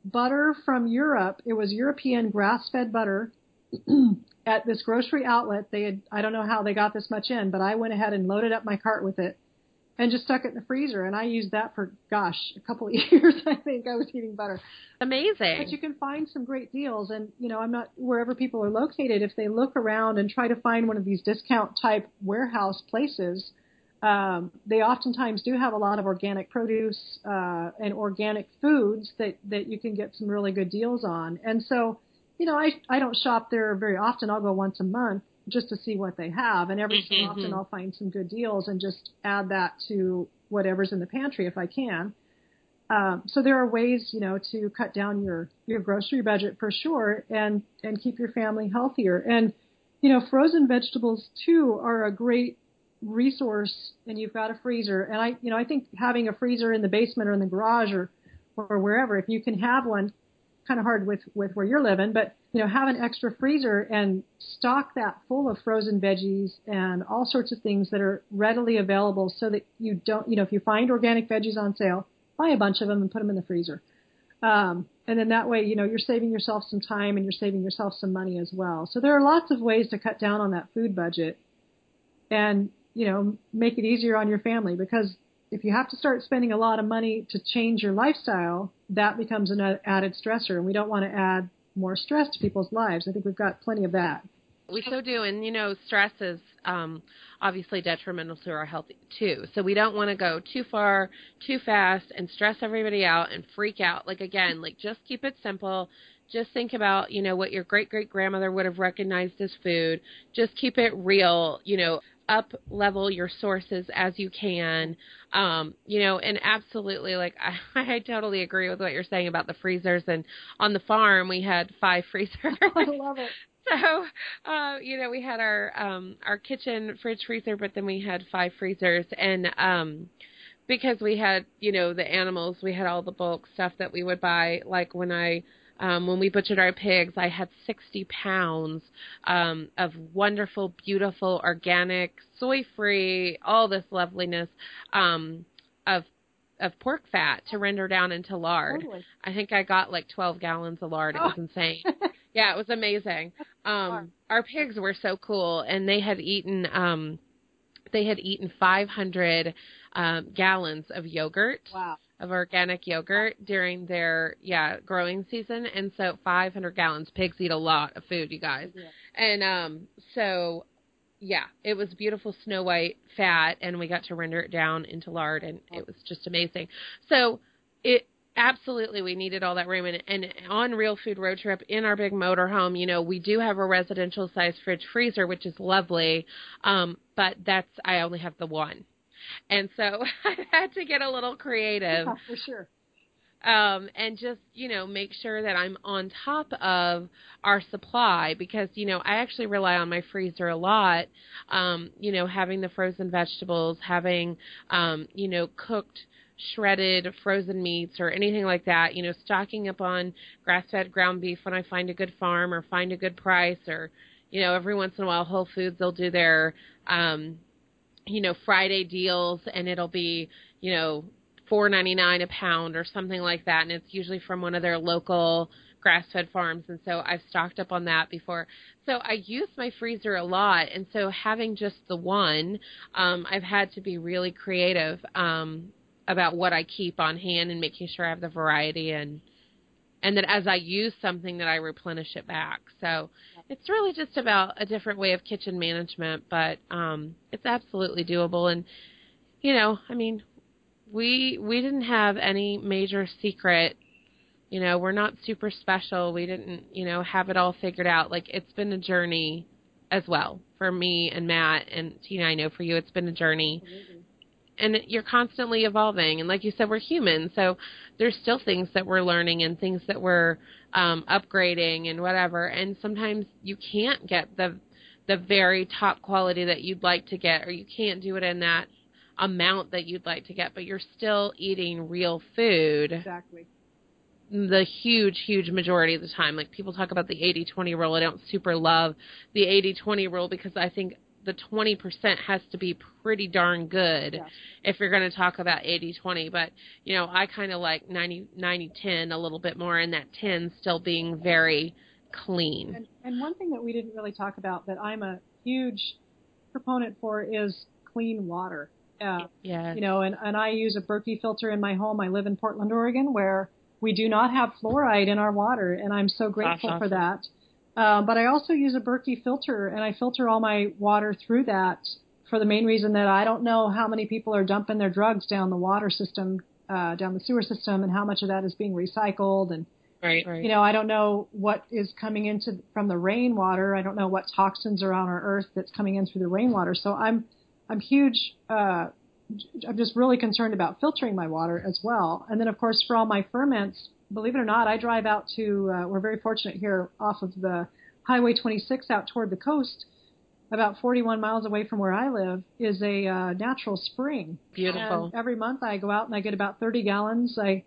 butter from Europe. It was European grass-fed butter at this grocery outlet. They had I don't know how they got this much in, but I went ahead and loaded up my cart with it and just stuck it in the freezer. And I used that for, gosh, a couple of years. I think I was eating butter. Amazing. But you can find some great deals. And, you know, I'm not wherever people are located. If they look around and try to find one of these discount type warehouse places, um, they oftentimes do have a lot of organic produce uh, and organic foods that, that you can get some really good deals on. And so, you know, I, I don't shop there very often. I'll go once a month just to see what they have. And every so Mm-hmm. often I'll find some good deals and just add that to whatever's in the pantry if I can. Um, so there are ways, you know, to cut down your your grocery budget for sure, and and keep your family healthier. And you know, frozen vegetables too are a great resource. And you've got a freezer, and I, you know, I think having a freezer in the basement or in the garage or or wherever, if you can have one, kind of hard with with where you're living, but you know, have an extra freezer and stock that full of frozen veggies and all sorts of things that are readily available, so that you don't, you know, if you find organic veggies on sale, buy a bunch of them and put them in the freezer. Um, and then that way, you know, you're saving yourself some time and you're saving yourself some money as well. So there are lots of ways to cut down on that food budget and, you know, make it easier on your family because if you have to start spending a lot of money to change your lifestyle, that becomes an added stressor, and we don't want to add more stress to people's lives. I think we've got plenty of that. We so do, and you know, stress is um, obviously detrimental to our health too. So we don't want to go too far, too fast, and stress everybody out and freak out. Like again, like just keep it simple. Just think about you know what your great great grandmother would have recognized as food. Just keep it real. You know, up level your sources as you can. Um, you know, and absolutely like I, I totally agree with what you're saying about the freezers and on the farm we had five freezers. I love it. So, uh, you know, we had our um our kitchen fridge freezer, but then we had five freezers and um because we had, you know, the animals, we had all the bulk stuff that we would buy like when I um, when we butchered our pigs, I had 60 pounds um, of wonderful, beautiful, organic, soy-free, all this loveliness um, of of pork fat to render down into lard. Totally. I think I got like 12 gallons of lard. It was Oh. insane. yeah, it was amazing. Um, our pigs were so cool, and they had eaten um, they had eaten 500 um, gallons of yogurt Wow. Of organic yogurt during their yeah growing season. And so 500 gallons pigs eat a lot of food you guys. Yeah. and um so yeah it was beautiful snow white fat and we got to render it down into lard and it was just amazing. So it absolutely we needed all that room. And, and on real food road trip in our big motorhome you know we do have a residential size fridge freezer which is lovely. Um but that's i only have the one and so I had to get a little creative Yeah, for sure. um, and just you know make sure that I'm on top of our supply because you know I actually rely on my freezer a lot. Um, you know, having the frozen vegetables, having um, you know cooked shredded frozen meats or anything like that. You know, stocking up on grass-fed ground beef when I find a good farm or find a good price or you know every once in a while Whole Foods they'll do their um, you know Friday deals and it'll be you know four ninety nine a pound or something like that, and it's usually from one of their local grass fed farms and so I've stocked up on that before. So I use my freezer a lot and so having just the one, um, I've had to be really creative um about what I keep on hand and making sure I have the variety and and that as I use something that I replenish it back. So it's really just about a different way of kitchen management, but um it's absolutely doable. And you know, I mean, we we didn't have any major secret you know we're not super special. We didn't you know have it all figured out. Like it's been a journey as well for me and matt and tina i know for you it's been a journey and you're constantly evolving. And like you said we're human so there's still things that we're learning and things that we're um upgrading and whatever. And sometimes you can't get the the very top quality that you'd like to get or you can't do it in that amount that you'd like to get but you're still eating real food. Exactly. the huge huge majority of the time. Like people talk about the 80-20 rule. I don't super love the 80-20 rule because i think the 20% has to be pretty darn good Yeah. if you're going to talk about 80-20 but you know i kind of like 90 90-10 a little bit more and that 10 still being very clean And, and one thing that we didn't really talk about that I'm a huge proponent for is clean water. Uh, yeah you know, and, and I use a Berkey filter in my home. I live in Portland, Oregon, where we do not have fluoride in our water, and I'm so grateful for that. Uh, but I also use a Berkey filter, and I filter all my water through that for the main reason that I don't know how many people are dumping their drugs down the water system, uh, down the sewer system, and how much of that is being recycled and Right. right you know, I don't know what is coming into from the rainwater. I don't know what toxins are on our earth that's coming in through the rainwater. So I'm I'm huge. Uh, I'm just really concerned about filtering my water as well. And then of course for all my ferments, believe it or not, I drive out to. Uh, we're very fortunate here off of the Highway 26 out toward the coast. About 41 miles away from where I live is a uh, natural spring. beautiful And every month I go out and I get about 30 gallons. I,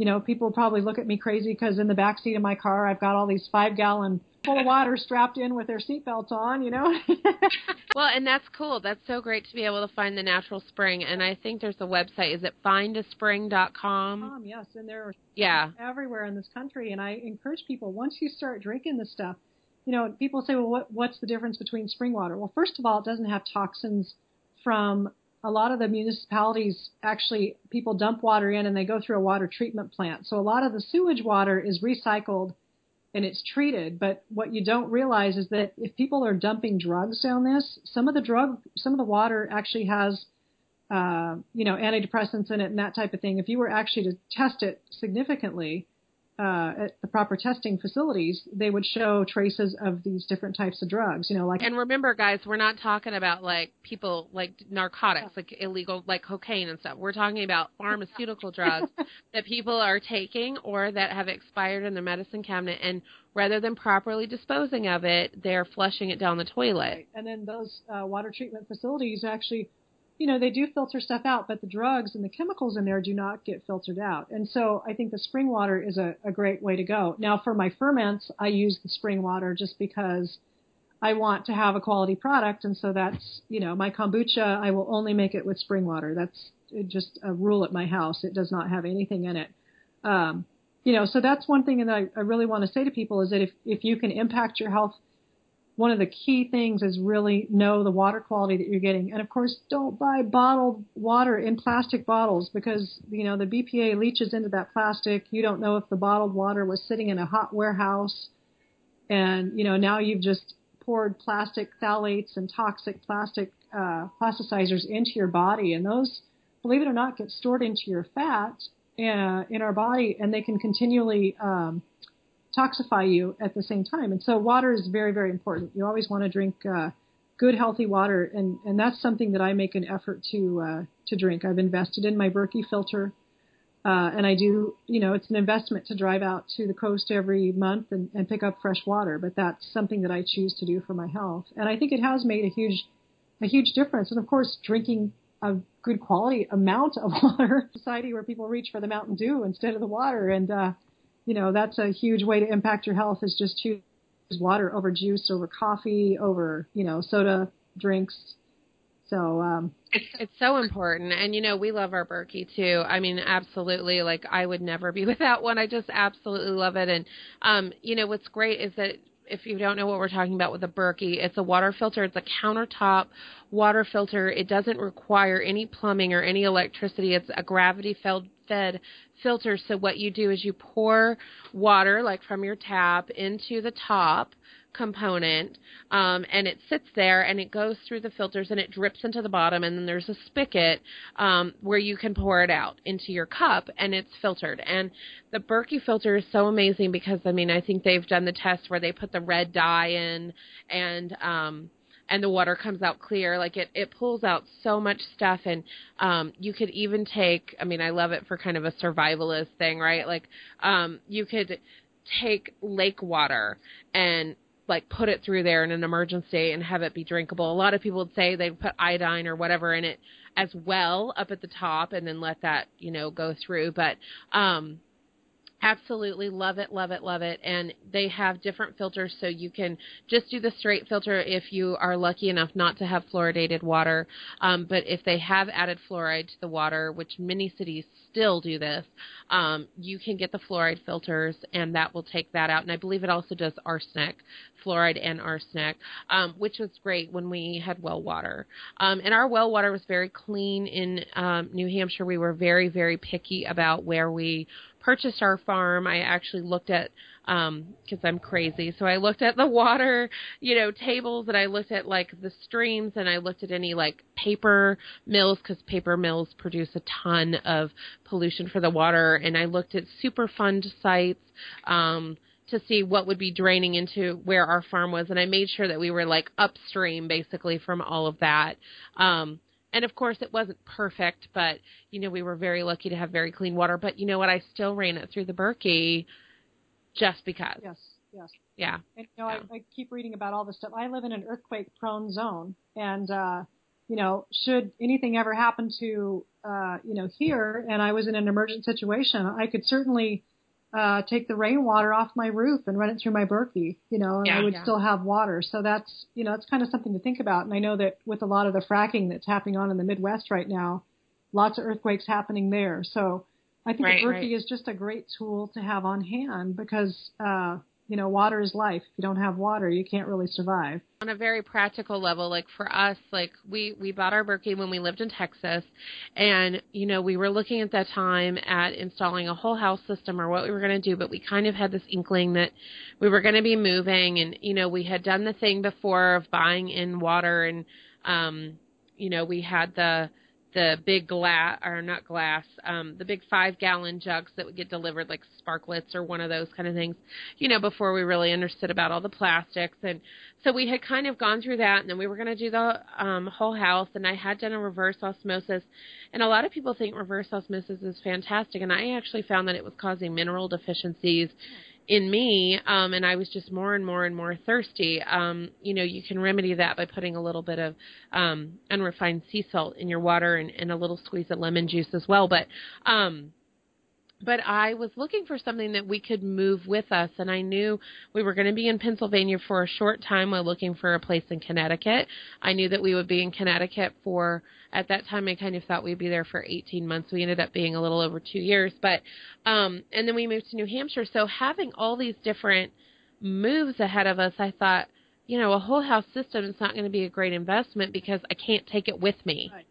you know, people probably look at me crazy because in the back seat of my car I've got all these five gallon full of water strapped in with their seatbelts on. You know. Well, and that's cool. That's so great to be able to find the natural spring. And I think there's a website. Is it findaspring.com? um, yes, and they're Yeah. everywhere in this country. And I encourage people once you start drinking this stuff, you know, people say, well, what what's the difference between spring water? Well, first of all, it doesn't have toxins from a lot of the municipalities actually people dump water in and they go through a water treatment plant. So a lot of the sewage water is recycled and it's treated. But what you don't realize is that if people are dumping drugs down this, some of the drug, some of the water actually has, uh, you know, antidepressants in it and that type of thing. If you were actually to test it significantly, uh, at the proper testing facilities, they would show traces of these different types of drugs. You know, like and remember, guys, we're not talking about like people like narcotics, like illegal, like cocaine and stuff. We're talking about pharmaceutical drugs that people are taking or that have expired in their medicine cabinet, and rather than properly disposing of it, they're flushing it down the toilet. Right. And then those uh, water treatment facilities actually you know, they do filter stuff out, but the drugs and the chemicals in there do not get filtered out. And so I think the spring water is a, a great way to go. Now for my ferments, I use the spring water just because I want to have a quality product. And so that's, you know, my kombucha, I will only make it with spring water. That's just a rule at my house. It does not have anything in it. Um, you know, so that's one thing that I, I really want to say to people is that if, if you can impact your health one of the key things is really know the water quality that you're getting. And of course, don't buy bottled water in plastic bottles because, you know, the BPA leaches into that plastic. You don't know if the bottled water was sitting in a hot warehouse and, you know, now you've just poured plastic phthalates and toxic plastic uh, plasticizers into your body. And those, believe it or not, get stored into your fat uh, in our body and they can continually um, toxify you at the same time. And so water is very, very important. You always want to drink uh, good, healthy water, and and that's something that I make an effort to uh, to drink. I've invested in my Berkey filter, uh, and I do. You know, it's an investment to drive out to the coast every month and, and pick up fresh water. But that's something that I choose to do for my health, and I think it has made a huge a huge difference. And of course, drinking a good quality amount of water society where people reach for the Mountain Dew instead of the water and uh you know, that's a huge way to impact your health is just choose water over juice, over coffee, over, you know, soda drinks. So, um, it's, it's so important. And, you know, we love our Berkey too. I mean, absolutely. Like, I would never be without one. I just absolutely love it. And, um, you know, what's great is that if you don't know what we're talking about with a Berkey, it's a water filter. It's a countertop water filter. It doesn't require any plumbing or any electricity. It's a gravity fed filter. So what you do is you pour water like from your tap into the top component um, and it sits there and it goes through the filters and it drips into the bottom and then there's a spigot um, where you can pour it out into your cup and it's filtered and the Berkey filter is so amazing because I mean I think they've done the test where they put the red dye in and um, and the water comes out clear. Like it, it pulls out so much stuff, and um, you could even take. I mean, I love it for kind of a survivalist thing, right? Like, um, you could take lake water and like put it through there in an emergency and have it be drinkable. A lot of people would say they'd put iodine or whatever in it as well up at the top and then let that, you know, go through. But um Absolutely love it, love it, love it. And they have different filters, so you can just do the straight filter if you are lucky enough not to have fluoridated water. Um, but if they have added fluoride to the water, which many cities still do this, um, you can get the fluoride filters, and that will take that out. And I believe it also does arsenic, fluoride and arsenic, um, which was great when we had well water. Um, and our well water was very clean in um, New Hampshire. We were very, very picky about where we purchased our farm, I actually looked at um because I'm crazy. So I looked at the water, you know, tables and I looked at like the streams and I looked at any like paper mills cuz paper mills produce a ton of pollution for the water and I looked at Superfund sites um to see what would be draining into where our farm was and I made sure that we were like upstream basically from all of that. Um and of course, it wasn't perfect, but you know, we were very lucky to have very clean water. But you know what? I still ran it through the Berkey just because. Yes, yes. Yeah. And you know, yeah. I, I keep reading about all this stuff. I live in an earthquake-prone zone, and uh, you know, should anything ever happen to uh, you know here, and I was in an emergent situation, I could certainly uh, take the rainwater off my roof and run it through my Berkey, you know, and Yeah, I would yeah. still have water. So that's, you know, it's kind of something to think about. And I know that with a lot of the fracking that's happening on in the Midwest right now, lots of earthquakes happening there. So I think Right, the Berkey right. is just a great tool to have on hand because, uh, you know, water is life. If you don't have water, you can't really survive. On a very practical level, like for us, like we we bought our Berkey when we lived in Texas, and you know we were looking at that time at installing a whole house system or what we were going to do, but we kind of had this inkling that we were going to be moving, and you know we had done the thing before of buying in water, and um, you know we had the the big glass or not glass, um, the big five gallon jugs that would get delivered like Sparkletts or one of those kind of things, you know, before we really understood about all the plastics. And so we had kind of gone through that and then we were going to do the um, whole house and I had done a reverse osmosis. And a lot of people think reverse osmosis is fantastic. And I actually found that it was causing mineral deficiencies in me um and I was just more and more and more thirsty um you know you can remedy that by putting a little bit of um unrefined sea salt in your water and, and a little squeeze of lemon juice as well but um but I was looking for something that we could move with us, and I knew we were going to be in Pennsylvania for a short time while looking for a place in Connecticut. I knew that we would be in Connecticut for, at that time, I kind of thought we'd be there for 18 months. We ended up being a little over two years, but, um, and then we moved to New Hampshire. So having all these different moves ahead of us, I thought, you know, a whole house system is not going to be a great investment because I can't take it with me. Right.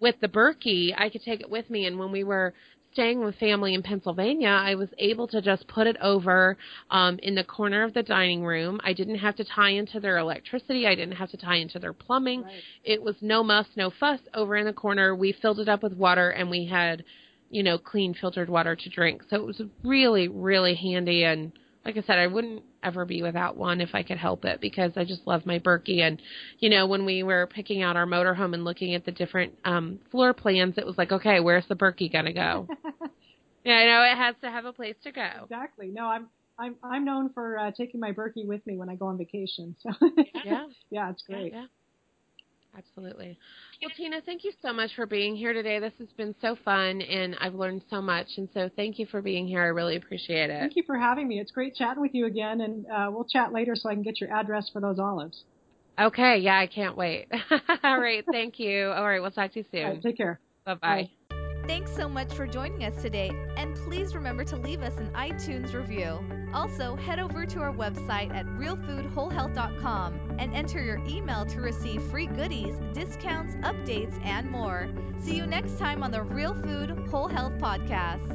With the Berkey, I could take it with me, and when we were staying with family in Pennsylvania, I was able to just put it over um, in the corner of the dining room. I didn't have to tie into their electricity. I didn't have to tie into their plumbing. Right. It was no muss, no fuss over in the corner. We filled it up with water and we had, you know, clean filtered water to drink. So it was really, really handy. And like I said, I wouldn't ever be without one if I could help it because I just love my Berkey. And, you know, when we were picking out our motorhome and looking at the different um, floor plans, it was like, okay, where's the Berkey going to go? yeah, I know it has to have a place to go. Exactly. No, I'm I'm I'm known for uh, taking my Berkey with me when I go on vacation. So Yeah. yeah, it's great. Yeah, yeah. Absolutely. Well, Tina, thank you so much for being here today. This has been so fun, and I've learned so much. And so, thank you for being here. I really appreciate it. Thank you for having me. It's great chatting with you again, and uh, we'll chat later so I can get your address for those olives. Okay. Yeah, I can't wait. All right. Thank you. All right. We'll talk to you soon. right, take care. Bye Bye. bye. Thanks so much for joining us today, and please remember to leave us an iTunes review. Also, head over to our website at realfoodwholehealth.com and enter your email to receive free goodies, discounts, updates, and more. See you next time on the Real Food Whole Health Podcast.